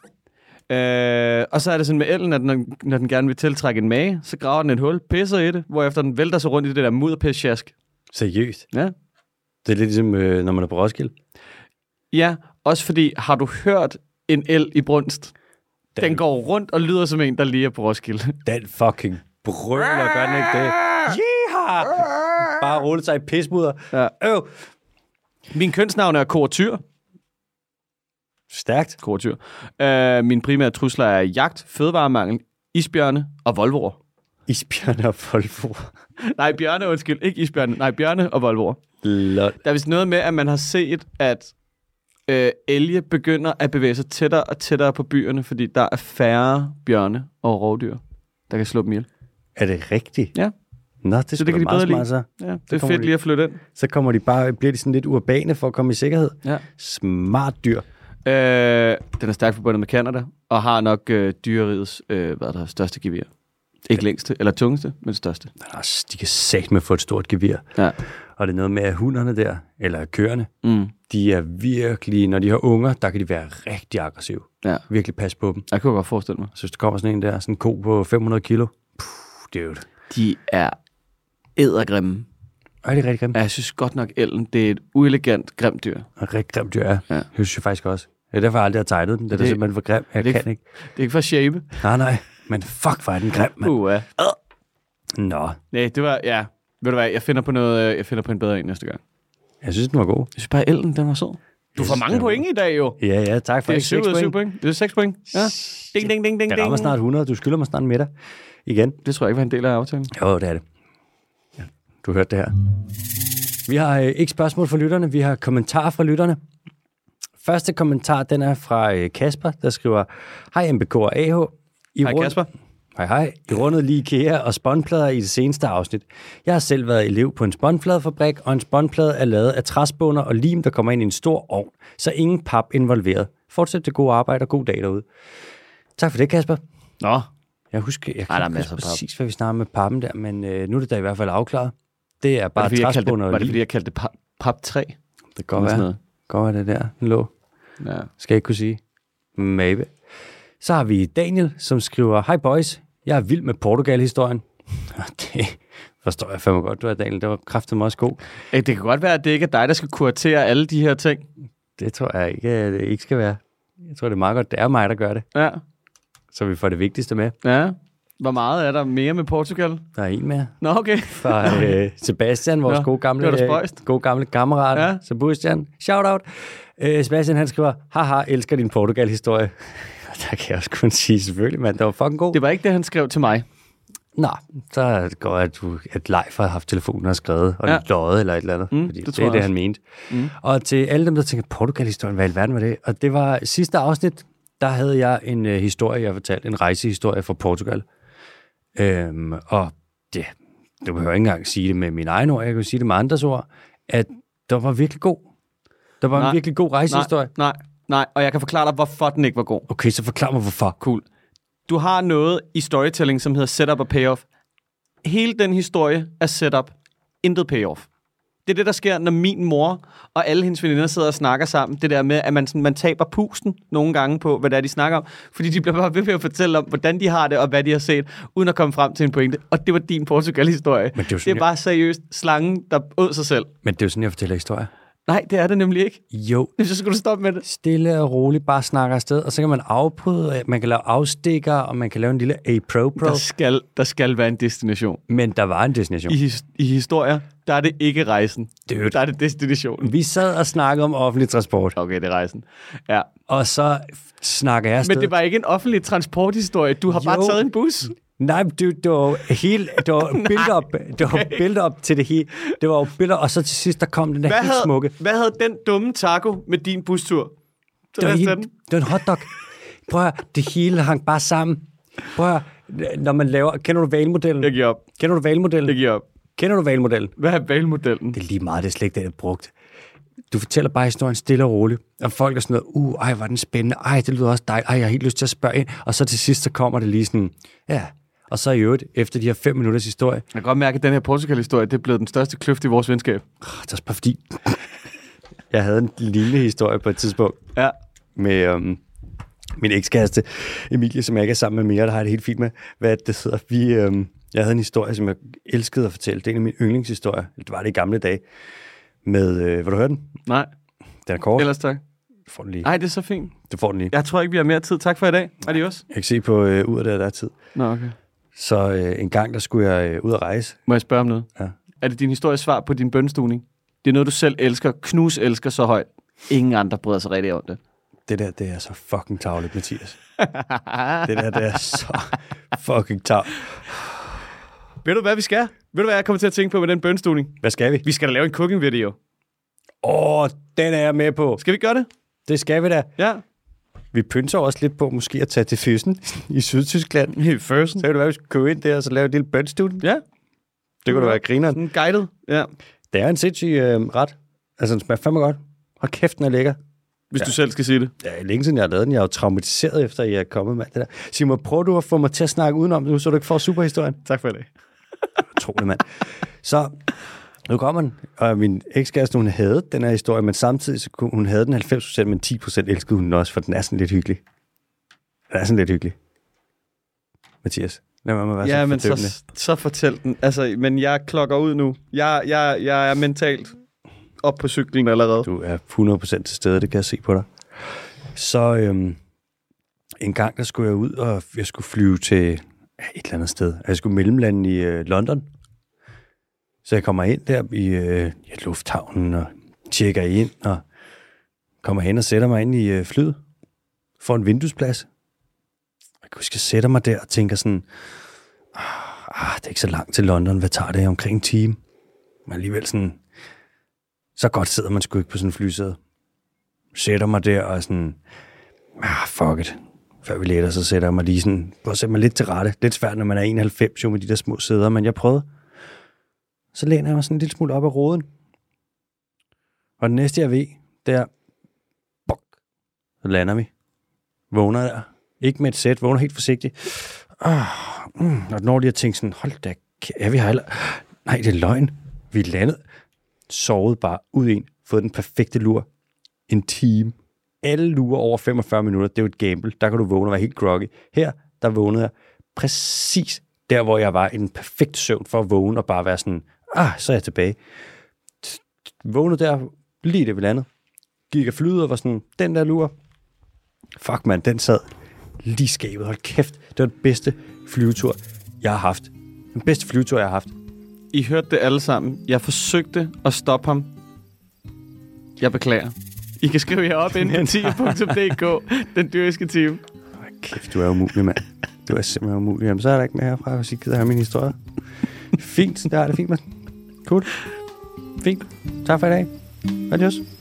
Øh, og så er det sådan med ellen, at når, når den gerne vil tiltrække en mage, så graver den et hul, pisser i det, hvorefter den vælter sig rundt i det der mudderpissjask.
Seriøst.
Ja.
Det er lidt ligesom, øh, når man er på Roskilde.
Ja, også fordi, har du hørt en el i brunst? Den, den går rundt og lyder som en, der lige er på Roskilde.
Den fucking brøler, gør den ikke det? Bare rulle sig i pismudder.
Ja.
Øv.
Min kønsnavn er Kortyr.
Stærkt.
Kortyr. Øh, min primære trusler er jagt, fødevaremangel, isbjørne og volvoer.
Isbjørne og Volvo.
Nej, bjørne, undskyld. Ikke isbjørne. Nej, bjørne og volvoer.
Lol.
Der er vist noget med, at man har set, at øh, elge begynder at bevæge sig tættere og tættere på byerne, fordi der er færre bjørne og rovdyr, der kan slå dem ihjel.
Er det rigtigt?
Ja.
Nå, det,
Så det kan de bedre lide.
så.
Ja, det er fedt
de-
lige at flytte ind.
så kommer de bare, bliver de sådan lidt urbane for at komme i sikkerhed.
Ja.
Smart dyr.
Øh, den er stærkt forbundet med Canada, og har nok øh, dyrerigets øh, hvad er der, største gevir. Ikke længste, eller tungeste, men største.
Altså, de kan sagt med få et stort gevir.
Ja.
Og det er noget med, at hunderne der, eller køerne,
Mm.
de er virkelig, når de har unger, der kan de være rigtig aggressive.
Ja,
Virkelig passe på dem.
jeg kunne godt forestille mig.
Så hvis der kommer sådan en der, sådan en ko på 500 kilo, puh, dude.
De er ædergrimme.
Er det rigtig grimt?
Ja, jeg synes godt nok, ellen, det er et uelegant, grimt dyr.
Og rigtig grimt dyr er.
Ja.
Det synes jeg faktisk også. Det er derfor, jeg aldrig har tegnet den. Det er
Det-
det, simpelthen for grim. Jeg
det-
kan ikke.
Det er ikke for shape.
Nej, nej. Men fuck, hvor er den grim, mand.
Uh, ja.
Nå,
Nej, det var, ja. Ved du hvad, jeg finder på noget, øh, jeg finder på en bedre en næste gang.
jeg synes, den var god.
Jeg synes bare, Ellen, den var sød. Du får mange point i dag, jo.
Ja, ja, tak for
Det er
det.
7 ud af 7 point. Det er 6 point. Ja. Ding, ding, ding, ding,
Jeg rammer
ding.
snart 100. Du skylder mig snart en middag. Igen.
Det tror jeg ikke var en del af aftalen.
Jo, det er det. Du hørte det her. Vi har øh, ikke spørgsmål fra lytterne, vi har kommentarer fra lytterne. Første kommentar, den er fra øh, Kasper, der skriver, Hej MBK og AH. I
Hej
rund-
Kasper.
Hej hej. I rundet lige IKEA og spåndplader i det seneste afsnit. Jeg har selv været elev på en spåndpladefabrik, og en spåndplade er lavet af træspåner og lim, der kommer ind i en stor ovn, så ingen pap involveret. Fortsæt det gode arbejde og god dag derude. Tak for det, Kasper.
Nå,
Jeg husker, jeg kan
Ej,
ikke huske præcis, hvad vi snakker med pappen der, men øh, nu er det da i hvert fald afklaret. Det er
var
bare
kaldte det,
træspåner
var det, fordi jeg kaldte det pap, pap 3?
Det kan godt være. Godt være det der. Den lå.
Ja.
Skal jeg ikke kunne sige. Maybe. Så har vi Daniel, som skriver, Hej boys, jeg er vild med Portugal-historien. Det forstår jeg fandme godt, du er Daniel. Det var kraftigt også god.
Det kan godt være, at det ikke er dig, der skal kuratere alle de her ting.
Det tror jeg ikke, det ikke skal være. Jeg tror, det er meget godt. Det er mig, der gør det.
Ja.
Så vi får det vigtigste med.
Ja. Hvor meget er der mere med Portugal?
Der er en mere.
Nå, okay.
Fra øh, Sebastian, vores
Nå,
gode gamle, øh, gode gamle kammerat.
Ja.
Sebastian, shout out. Øh, Sebastian, han skriver, haha, elsker din Portugal-historie. Der kan jeg også kun sige, selvfølgelig, mand. Det var fucking god.
Det var ikke det, han skrev til mig.
Nå, så går jeg, at, du, at Leif har haft telefonen og skrevet, og
Ja.
løjet eller et eller andet.
Mm,
fordi
det
det, er
jeg
det, han mente.
Mm.
Og til alle dem, der tænker, Portugal-historien, hvad i alverden var det? Og det var sidste afsnit, der havde jeg en øh, historie, jeg fortalte, en rejsehistorie fra Portugal. Øhm, og det, du behøver ikke engang sige det med mine egne ord, jeg kan sige det med andres ord, at der var virkelig god. Der var
Nej.
en virkelig god rejsehistorie.
Nej, nej, nej. Og jeg kan forklare dig, hvorfor den ikke var god.
Okay, så forklar mig, hvorfor.
Cool. Du har noget i storytelling, som hedder setup og payoff. Hele den historie er setup. Intet payoff. Det er det, der sker, når min mor og alle hendes veninder sidder og snakker sammen. Det der med, at man, sådan, man taber pusten nogle gange på, hvad det er, de snakker om. Fordi de bliver bare ved med at fortælle om, hvordan de har det og hvad de har set, uden at komme frem til en pointe. Og det var din Portugal-historie.
Men det er
det
sådan,
er bare seriøst slangen, der åd sig selv.
Men det er jo sådan, jeg fortæller historier.
Nej, det er det nemlig ikke.
Jo,
Så skulle du stoppe med det.
stille og roligt bare snakker afsted, og så kan man afbryde, man kan lave afstikker, og man kan lave en lille A-Pro-Pro.
Der skal, der skal være en destination.
Men der var en destination.
I, his, I historier, der er det ikke rejsen.
Dude.
Der er det destinationen.
Vi sad og snakkede om offentlig transport,
Okay, det er rejsen. Ja.
og så snakker jeg afsted.
Men det var ikke en offentlig transporthistorie. Du har jo. bare taget en bus.
Nej, men det, var helt, det var build-up, det var build-up til det hele. Det var jo build og så til sidst, der kom den der
Hvad
helt
havde,
smukke.
hvad havde den dumme taco med din bustur? Så
Det var,
den.
det var en hotdog. Prøv at, det hele hang bare sammen. Prøv at, når man laver, kender du valmodellen?
Jeg giver op.
Kender du valmodellen?
Jeg giver op.
Kender du valmodellen?
Hvad er valmodellen?
Det er lige meget, det er slet ikke det, jeg har brugt. Du fortæller bare historien stille og roligt, og folk er sådan noget, uh, ej, var den spændende, ej, det lyder også dejligt, ej, jeg har helt lyst til at spørge ind, og så til sidst, så kommer det lige sådan, ja, og så i øvrigt, efter de her fem minutters historie,
Jeg kan godt mærke, at den her Portugal-historie, det er blevet den største kløft i vores venskab.
det er også bare fordi, jeg havde en lignende historie på et tidspunkt
Ja.
med øhm, min ekskæreste, Emilie, som jeg ikke er sammen med mere, der har det helt fint med, hvad det hedder. Vi, øhm, jeg havde en historie, som jeg elskede at fortælle. Det er en af mine yndlingshistorier. Det var det i gamle dage. Med, øh, vil du høre den?
Nej,
Den er kort.
ellers tak.
Du får den lige.
Nej, det er så fint.
Du får den lige.
Jeg tror ikke, vi har mere tid. Tak for i dag. Adios.
Jeg kan se på øh, ud af det, der er tid.
Nå, okay.
Så øh, en gang, der skulle jeg øh, ud at rejse.
Må jeg spørge om noget?
Ja.
Er det din histories svar på din bønstuning? Det er noget, du selv elsker. Knus elsker så højt. Ingen andre bryder sig rigtig om det.
Det der, det er så fucking tavligt, Mathias. det der, det er så fucking tavligt.
Ved du, hvad vi skal? Ved du, hvad jeg kommer til at tænke på med den bønstuning?
Hvad skal vi?
Vi skal da lave en cooking video.
Åh, oh, den er jeg med på.
Skal vi gøre det?
Det skal vi da.
Ja.
Vi pynser også lidt på måske at tage til Fyssen i Sydtyskland.
I førsten.
Så kan det være, at vi skal købe ind der og så lave et lille bønstudie.
Ja.
Det kunne da være grineren.
Sådan guided. Ja.
Det er en sindssyg øh, ret. Altså, den smager fandme godt. Hold kæft, den er lækker.
Hvis ja. du selv skal sige det.
Ja, længe siden jeg har lavet den. Jeg er jo traumatiseret efter, at jeg er kommet med det der. Simon, prøver du at få mig til at snakke udenom nu, så du ikke får superhistorien?
Tak for dag.
Utrolig mand. Så nu kommer den, og min ekskæreste, hun havde den her historie, men samtidig så kunne, hun havde den 90%, men 10% elskede hun også, for den er sådan lidt hyggelig. Den er sådan lidt hyggelig. Mathias, lad mig være
Ja,
så
men så, så fortæl den. Altså, men jeg klokker ud nu. Jeg, jeg, jeg er mentalt op på cyklen allerede.
Du er 100% til stede, det kan jeg se på dig. Så øhm, en gang, der skulle jeg ud, og jeg skulle flyve til et eller andet sted. Jeg skulle mellemlande i øh, London. Så jeg kommer ind der i øh, ja, lufthavnen og tjekker ind, og kommer hen og sætter mig ind i øh, flyet. Får en vinduesplads. Jeg kan huske, jeg sætter mig der og tænker sådan, ah, ah, det er ikke så langt til London, hvad tager det omkring en time? Men alligevel sådan, så godt sidder man sgu ikke på sådan en flysæde. Sætter mig der og sådan, ah, fuck it. Før vi letter, så sætter jeg mig lige sådan, prøv at sætte mig lidt til rette. Lidt svært, når man er 91 jo med de der små sæder, men jeg prøvede. Så læner jeg mig sådan en lille smule op af roden. Og det næste, jeg ved, det er, bok, så lander vi. Vågner der. Ikke med et sæt, vågner helt forsigtigt. Ah, mm, og når lige at tænke sådan, hold da, er vi her heller? Nej, det er løgn. Vi landede. sovet bare ud i en, fået den perfekte lur. En time. Alle lurer over 45 minutter, det er jo et gamble. Der kan du vågne og være helt groggy. Her, der vågnede jeg præcis der, hvor jeg var i den perfekte søvn for at vågne og bare være sådan, ah, så er jeg tilbage. Vågnede der lige det vi landede. Gik af flyet og var sådan, den der lur, Fuck, mand, den sad lige skabet. Hold kæft, det var den bedste flyvetur, jeg har haft. Den bedste flyvetur, jeg har haft.
I hørte det alle sammen. Jeg forsøgte at stoppe ham. Jeg beklager. I kan skrive jer op ind på 10.dk, den dyriske time.
Hold kæft, du er umulig, mand. Du er simpelthen umulig. Jamen, så er der ikke mere herfra, hvis I gider have min historie. Fint, der er det fint, mand. Cool. Fint. Tak for i dag. Adios.